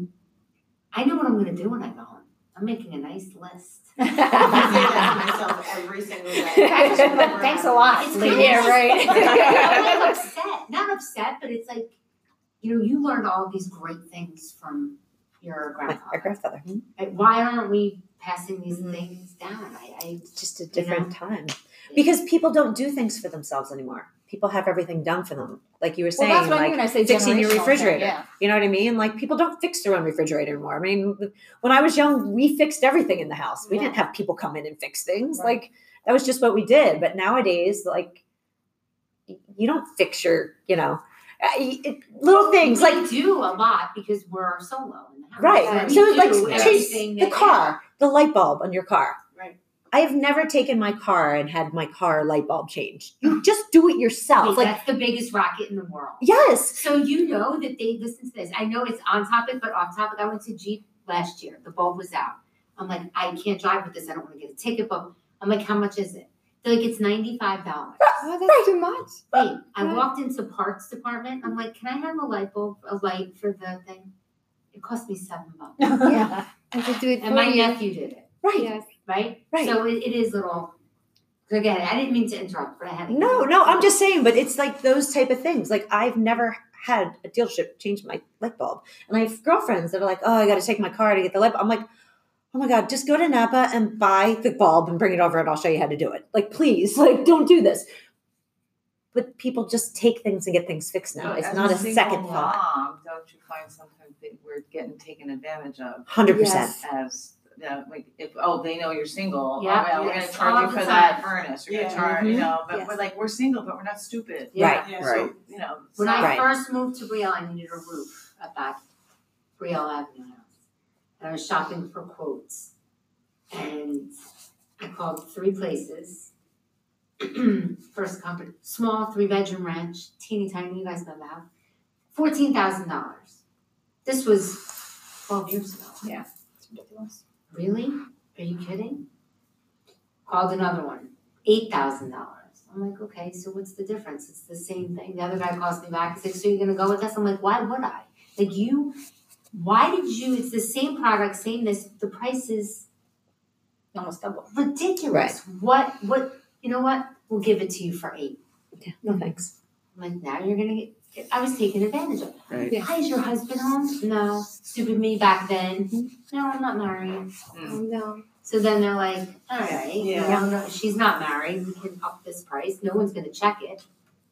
I know what I'm gonna do when I go home. I'm making a nice list. I say that to myself every single day. Thanks a lot. It's lady. good. Yeah, right. I'm like upset, not upset, but it's like, you know, you learned all these great things from your My grandfather. grandfather. Hmm? Like, why aren't we passing these Mhm. things down? I, I It's just a different time. Because people don't do things for themselves anymore. People have everything done for them. Like you were Well, saying, that's what I mean when I say fixing your generational thing, refrigerator. Yeah. You know what I mean? Like people don't fix their own refrigerator anymore. I mean, when I was young, we fixed everything in the house. We didn't have people come in and fix things. Right. Like that was just what we did. But nowadays, like you don't fix your, you know, uh, little things we like do a lot because we're solo in the house. right. We So do like change the car, the light bulb on your car. Right. I have never taken my car and had my car light bulb changed. You just do it yourself. Wait, like that's the biggest racket in the world. yes, So you know that they listen to this. I know it's on topic, but off topic. I went to Jeep last year. The bulb was out. I'm like, I can't drive with this. I don't want to get a ticket. But I'm like, how much is it? They're like, it's ninety five dollars. Oh, that's too much. Wait, I Right. walked into parts department. I'm like, can I have a light bulb, a light for the thing? It cost me seven bucks. Yeah. And to do it And for my you. nephew did it, right. Yes. right? Right. So it, it is little. Again, I didn't mean to interrupt, but I had. No, no, I'm just saying, but it's like those type of things. Like I've never had a dealership change my light bulb, and I have girlfriends that are like, "Oh, I got to take my car to get the light." bulb. I'm like, "Oh my god, just go to Napa and buy the bulb and bring it over, and I'll show you how to do it." Like, please, like, don't do this. But people just take things and get things fixed now. But It's not a single second thought. Mom, don't you find sometimes that we're getting taken advantage of Hundred percent. As you know, like if oh they know you're single, Yeah, oh, yeah, we're gonna charge all you for that furnace, we're Yeah. gonna charge, you Mhm. know, but Yes. we're like we're single, but we're not stupid. Yeah. Right. Yeah, So you know, When not- I Right. first moved to Brielle, I needed a roof at that Brielle Avenue house. And I was shopping for quotes. And I called three places. First company, small three bedroom ranch, teeny tiny, you guys know that. house. Fourteen thousand dollars. This was twelve years ago. Yeah, it's ridiculous. Really? Are you kidding? Called another one, eight thousand dollars. I'm like, okay, so what's the difference? It's the same thing. The other guy calls me back. He's like, so you're gonna go with us? I'm like, why would I? Like you, why did you? It's the same product, same this. The price is Almost double. ridiculous. What? What? You know what? We'll give it to you for eight. Yeah, no thanks. I'm like, now you're gonna get. I was taken advantage of. Right. Hi, is your husband home? No. Stupid me back then. Mm-hmm. No, I'm not married. Oh, no. So then they're like, all right, Yeah. know, no, she's not married. We can up this price. No one's going to check it.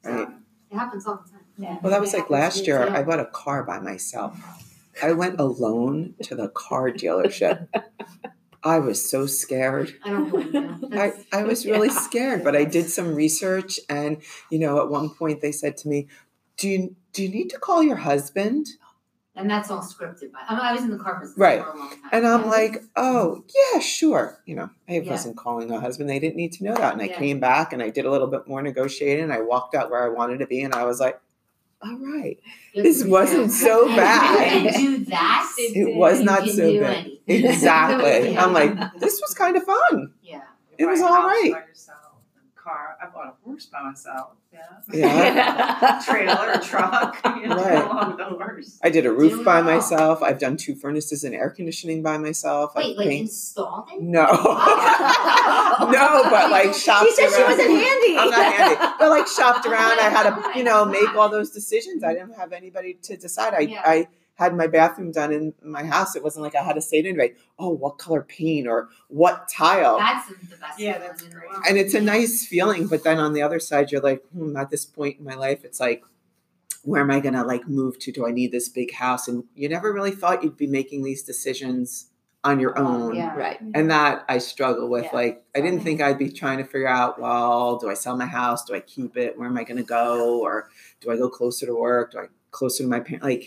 Right. It happens all the time. Yeah. Well, that was It like last year. too. I bought a car by myself. I went alone to the car dealership. I was so scared. I don't blame you. I, I was really scared, but I did some research and you know, at one point they said to me, Do you do you need to call your husband? and that's all scripted. By, I, was in the car business Right. for a long time. And I'm like, Oh, yeah, sure. You know, I Yeah. wasn't calling a husband. They didn't need to know that. And I Yeah. came back and I did a little bit more negotiating and I walked out where I wanted to be and I was like, All right. Good this wasn't so bad. Do that. It was not so bad. anything. Exactly. Yeah. I'm like, this was kind of fun. Yeah. It was all right. a all house right. By yourself, a car. I bought a horse by myself. Yeah. Yeah. Trailer, a truck. You know, Right. along with the horse. I did a roof Do by all. myself. I've done two furnaces and air conditioning by myself. Wait, I've like paint- installed it? No. no, but like shopped She said she wasn't handy. I'm not handy. But like shopped oh around. I had Oh to, you know, make all those decisions. I didn't have anybody to decide. I, Yeah. I had my bathroom done in my house. It wasn't like I had to say to anybody, oh, what color paint or what tile. That's the best Yeah, that's great. and it's a nice feeling but then on the other side you're like hmm, at this point in my life it's like where am i going to like move to do i need this big house and you never really thought you'd be making these decisions on your own Yeah. Right. and that i struggle with Yeah, like i didn't think i'd be trying to figure out well do i sell my house do i keep it where am i going to go or do i go closer to work do i closer to my parents like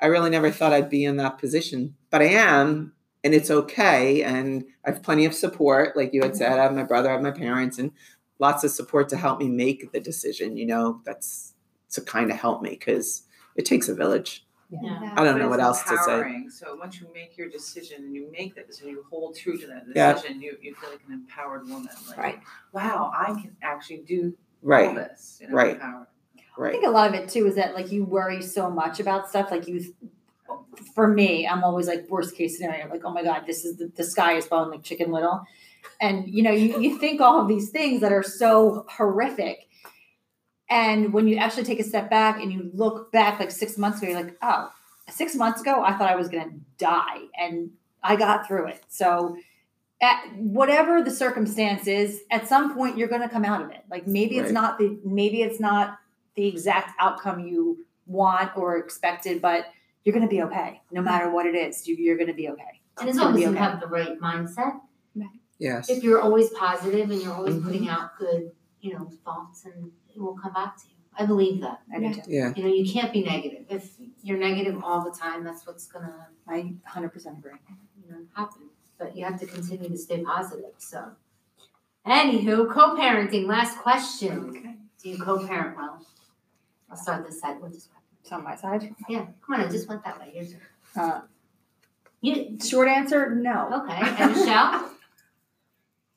i really never thought i'd be in that position but i am and it's okay and i have plenty of support like you had said i have my brother i have my parents and lots of support to help me make the decision you know that's to kind of help me because it takes a village Yeah. i don't know what else to say empowering. So once you make your decision and you make that decision, you hold true to that Yeah. decision, you, you feel like an empowered woman. Like, Right. wow, I can actually do all right this. You know, Right. empowered. I think a lot of it too is that like you worry so much about stuff. Like you, for me, I'm always like worst case scenario. Like oh my god, this is the, the sky is falling like Chicken Little, and you know you you think all of these things that are so horrific, and when you actually take a step back and you look back like six months ago, you're like oh, six months ago I thought I was gonna die, and I got through it. So. At whatever the circumstance is, at some point you're going to come out of it. Like maybe it's not the maybe it's not the exact outcome you want or expected, but you're going to be okay. No matter what it is, you, you're going to be okay. And as It's gonna long as you okay. have the right mindset, yes if you're always positive and you're always Mhm. putting out good, you know, thoughts and it will come back to you. I believe that. I do too. yeah You know, you can't be negative. If you're negative all the time, that's what's gonna, I 100% agree. you know, happen. But you have to continue to stay positive. So anywho, co-parenting, last question. Okay. Do you co-parent well? I'll start this side. We'll just It's on my side. yeah, come on, I just went that way. Yours. Uh, You short answer, no. okay, and Michelle?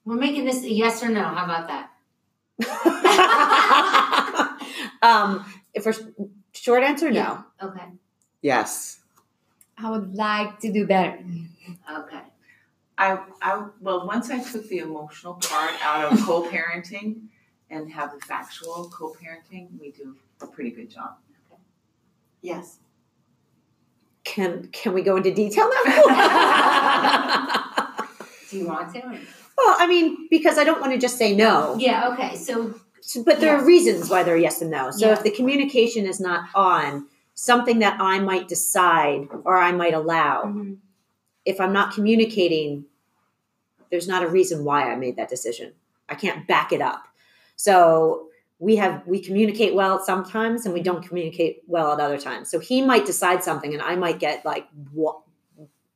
We're making this a yes or no. How about that? um, if for short answer, no. Okay. yes I would like to do better. Okay. I, I, well, once I took the emotional part out of co-parenting and have the factual co-parenting, we do a pretty good job. Yes. Can can we go into detail now? Do you want to? well, I mean, because I don't want to just say no. Yeah. Okay. So So- But there are reasons why they're yes and no. So Yeah. if the communication is not on, something that I might decide or I might allow, Mm-hmm. if I'm not communicating, there's not a reason why I made that decision. I can't back it up. So we have we communicate well sometimes and we don't communicate well at other times. So he might decide something and I might get like what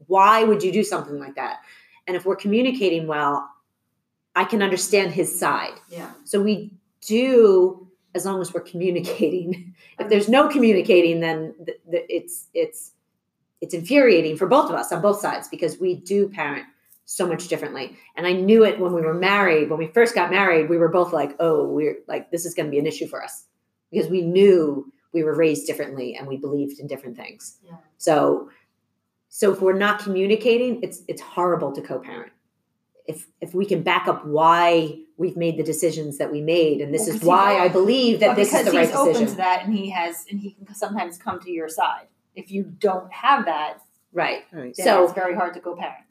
why would you do something like that? And if we're communicating well, I can understand his side. yeah. So we do as long as we're communicating. if there's no communicating, then th- th- it's it's it's infuriating for both of us on both sides because we do parent so much differently. And I knew it when we were married. When we first got married, we were both like, "Oh, we're like this is going to be an issue for us," because we knew we were raised differently and we believed in different things. Yeah. So, so if we're not communicating, it's it's horrible to co-parent. If if we can back up why we've made the decisions that we made, and this Well, is 'cause he why knows- I believe that But this is the right he's open decision. to that and he has and he can sometimes come to your side. If you don't have that, Right. Right. then So- it's very hard to co-parent.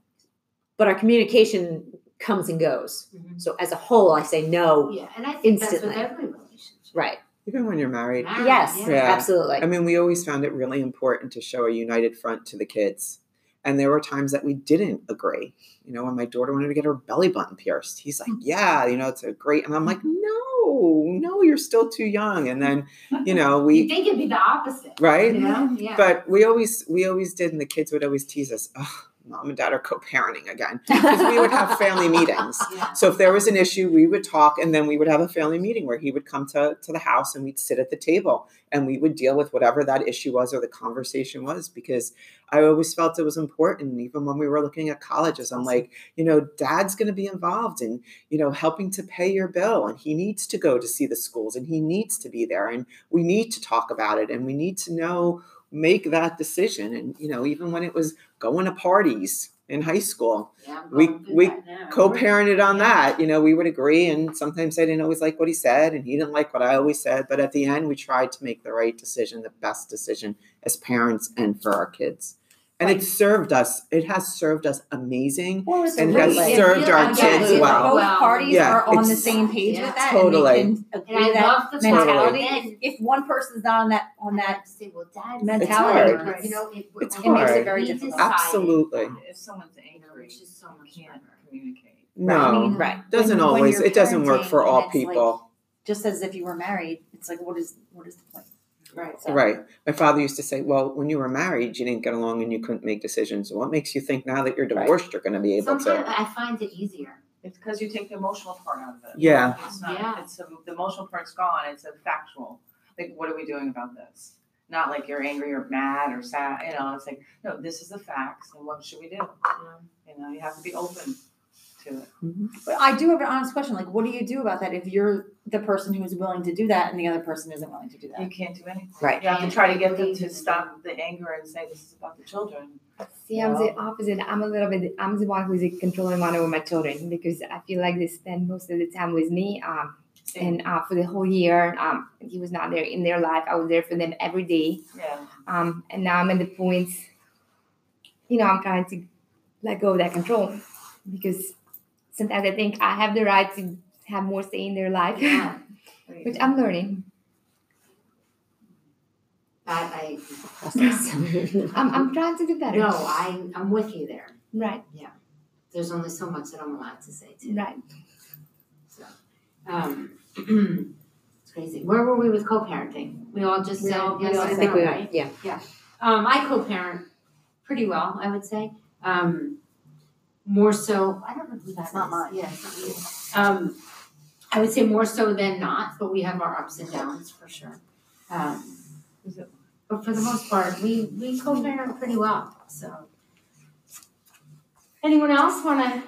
But our communication comes and goes. Mhm. So as a whole, I say no. Yeah, and I think Instantly. that's with every relationship. Right. Even when you're married. Marriage, Yes. yeah. Yeah. Absolutely. I mean, we always found it really important to show a united front to the kids. And there were times that we didn't agree. You know, when my daughter wanted to get her belly button pierced, he's like, Yeah, you know, it's a great. And I'm like, No, no, you're still too young. And then, you know, You we, think it'd be the opposite, right? you know? Yeah. But we always, we always did. And the kids would always tease us, Oh, mom and dad are co parenting again. Because we would have family meetings. yeah. So if there was an issue, we would talk and then we would have a family meeting where he would come to, to the house and we'd sit at the table and we would deal with whatever that issue was or the conversation was because I always felt it was important. Even when we were looking at colleges, I'm like, you know, dad's going to be involved in, you know, helping to pay your bill and he needs to go to see the schools and he needs to be there and we need to talk about it and we need to know, make that decision. And, you know, even when it was going to parties in high school, Yeah, we- we co-parented on that. You know we would agree. And sometimes i didn't always like what he said and he didn't like what i always said. But at the end we tried to make the right decision the best decision as parents and for our kids and it served us it has served us amazing Well, And a has served our again, kids if well. Both Well, parties yeah, are on the same page Yeah. with that, Totally. and they can And agree I that love the mentality. fact If, if one person's not on that on that, say, well, Dad, mentality, hard. You know, it, It's when hard. It makes it very decided- difficult. absolutely If someone's You know, angry, which is so much can't communicate. no I mean, Right. doesn't when- when always you're it doesn't work for all and it's like- people just as if you were married, it's like what is what is the point? Right. So, right my father used to say well when you were married you didn't get along and you couldn't make decisions what makes you think now that you're Right. divorced you're going to be able Sometimes to I find it easier. It's because you take the emotional part out of it. Yeah. It's not, Yeah. it's a, the emotional part's gone, it's a factual, like, what are we doing about this? Not like you're angry or mad or sad, you know, it's like, no, this is the facts and what should we do? You know, you have to be open to it. But I do have an honest question. Like, what do you do about that if you're the person who's willing to do that and the other person isn't willing to do that? You can't do anything. Right. You have to try to get them to stop the anger and say, this is about the children. See, I'm the opposite. I'm a little bit. I'm the one who's a controlling one over my children because I feel like they spend most of the time with me. Um, and uh, for the whole year, um, he was not there in their life. I was there for them every day. Yeah. Um, and now I'm at the point, you know, I'm trying to let go of that control because sometimes I think I have the right to have more say in their life, Yeah. which I'm learning. I, I I'm, I'm trying to do better. no, I I'm with you there. Right, Yeah. There's only so much that I'm allowed to say too. right. So, um, it's crazy. Where were we with co-parenting? We all just We said all- yes all I think we right? yeah. Um, I co-parent pretty well, I would say. Um, more so, I don't know who that It's not is. mine. Yeah, it's not you. Um, I would say more so than not, but we have our ups and downs for sure. Um, but for the most part, we, we co-parent pretty well, so. Anyone else wanna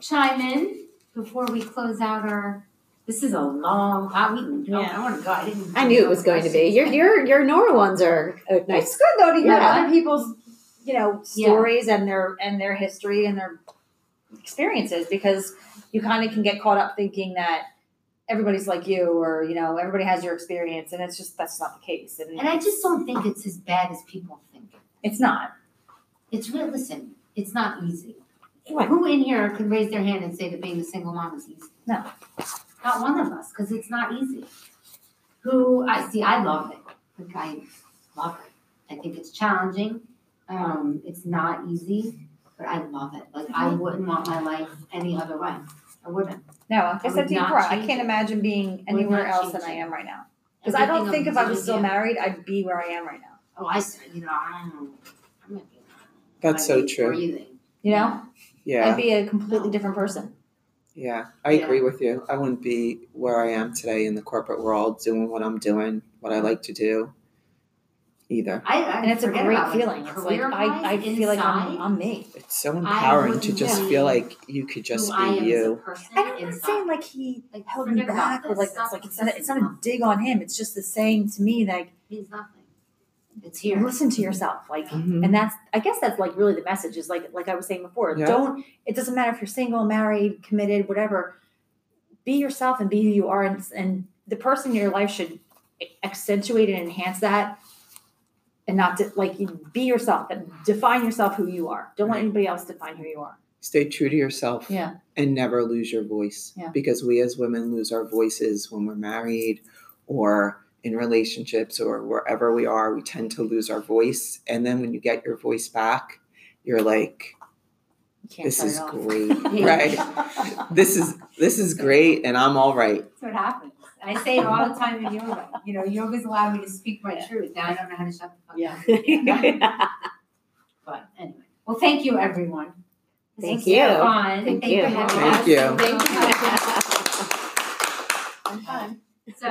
chime in before we close out our, this is a long, I, we, oh, I wanna go, I didn't. I knew it was going to be. Your your your Nora ones are uh, nice. It's good though to hear Yeah. other people's, you know, Yeah. stories and their and their history and their experiences because you kind of can get caught up thinking that everybody's like you or you know everybody has your experience and it's just that's not the case and, And I just don't think it's as bad as people think. it's not It's real, listen, it's not easy. Right. Who in here could raise their hand and say that being a single mom is easy? No. Not one of us, because it's not easy. Who, I see, I love it. Like, I love it. I think it's challenging. Um, it's not easy, but I love it. Like, I wouldn't want my life any other way. I wouldn't. no like I I said would to you not before I change can't it. imagine being Would anywhere not else than change I it. am right now because I don't Everything think if I was still yeah. married I'd be where I am right now Oh, I said, you know, I don't, I'm not being. That's I'm so not true. Breathing. you know yeah I'd be a completely different person Yeah, I Yeah. agree with you. I wouldn't be where I am today in the corporate world doing what I'm doing, what I like to do. Either. I, I And it's a great feeling. It's like I, I feel like I'm, I'm me. It's so empowering to just feel like you could just who I be you. person And I'm not inside. saying like he Like, held me back or like it's like it's not, because it's not a dig on him. It's just the saying to me like means nothing. It's here. listen to yourself. Like Mhm. and that's I guess that's like really the message is like like I was saying before. Yeah. Don't it doesn't matter if you're single, married, committed, whatever. Be yourself and be who you are and and the person in your life should accentuate and enhance that and not to like be yourself and define yourself who you are. Don't let anybody else define who you are. Stay true to yourself. Yeah. and never lose your voice Yeah. because we as women lose our voices when we're married or in relationships or wherever we are we tend to lose our voice and then when you get your voice back you're like You this is great right this is this is great and i'm all right That's what happens. And I say it all the time in yoga. You know, yoga's allowed me to speak my truth. Now I don't know how to shut the fuck Yeah. up. But anyway. Well, thank you, everyone. This Thank was you. Fun. Thank you you. for having Thank you. Thank you. Fun. So.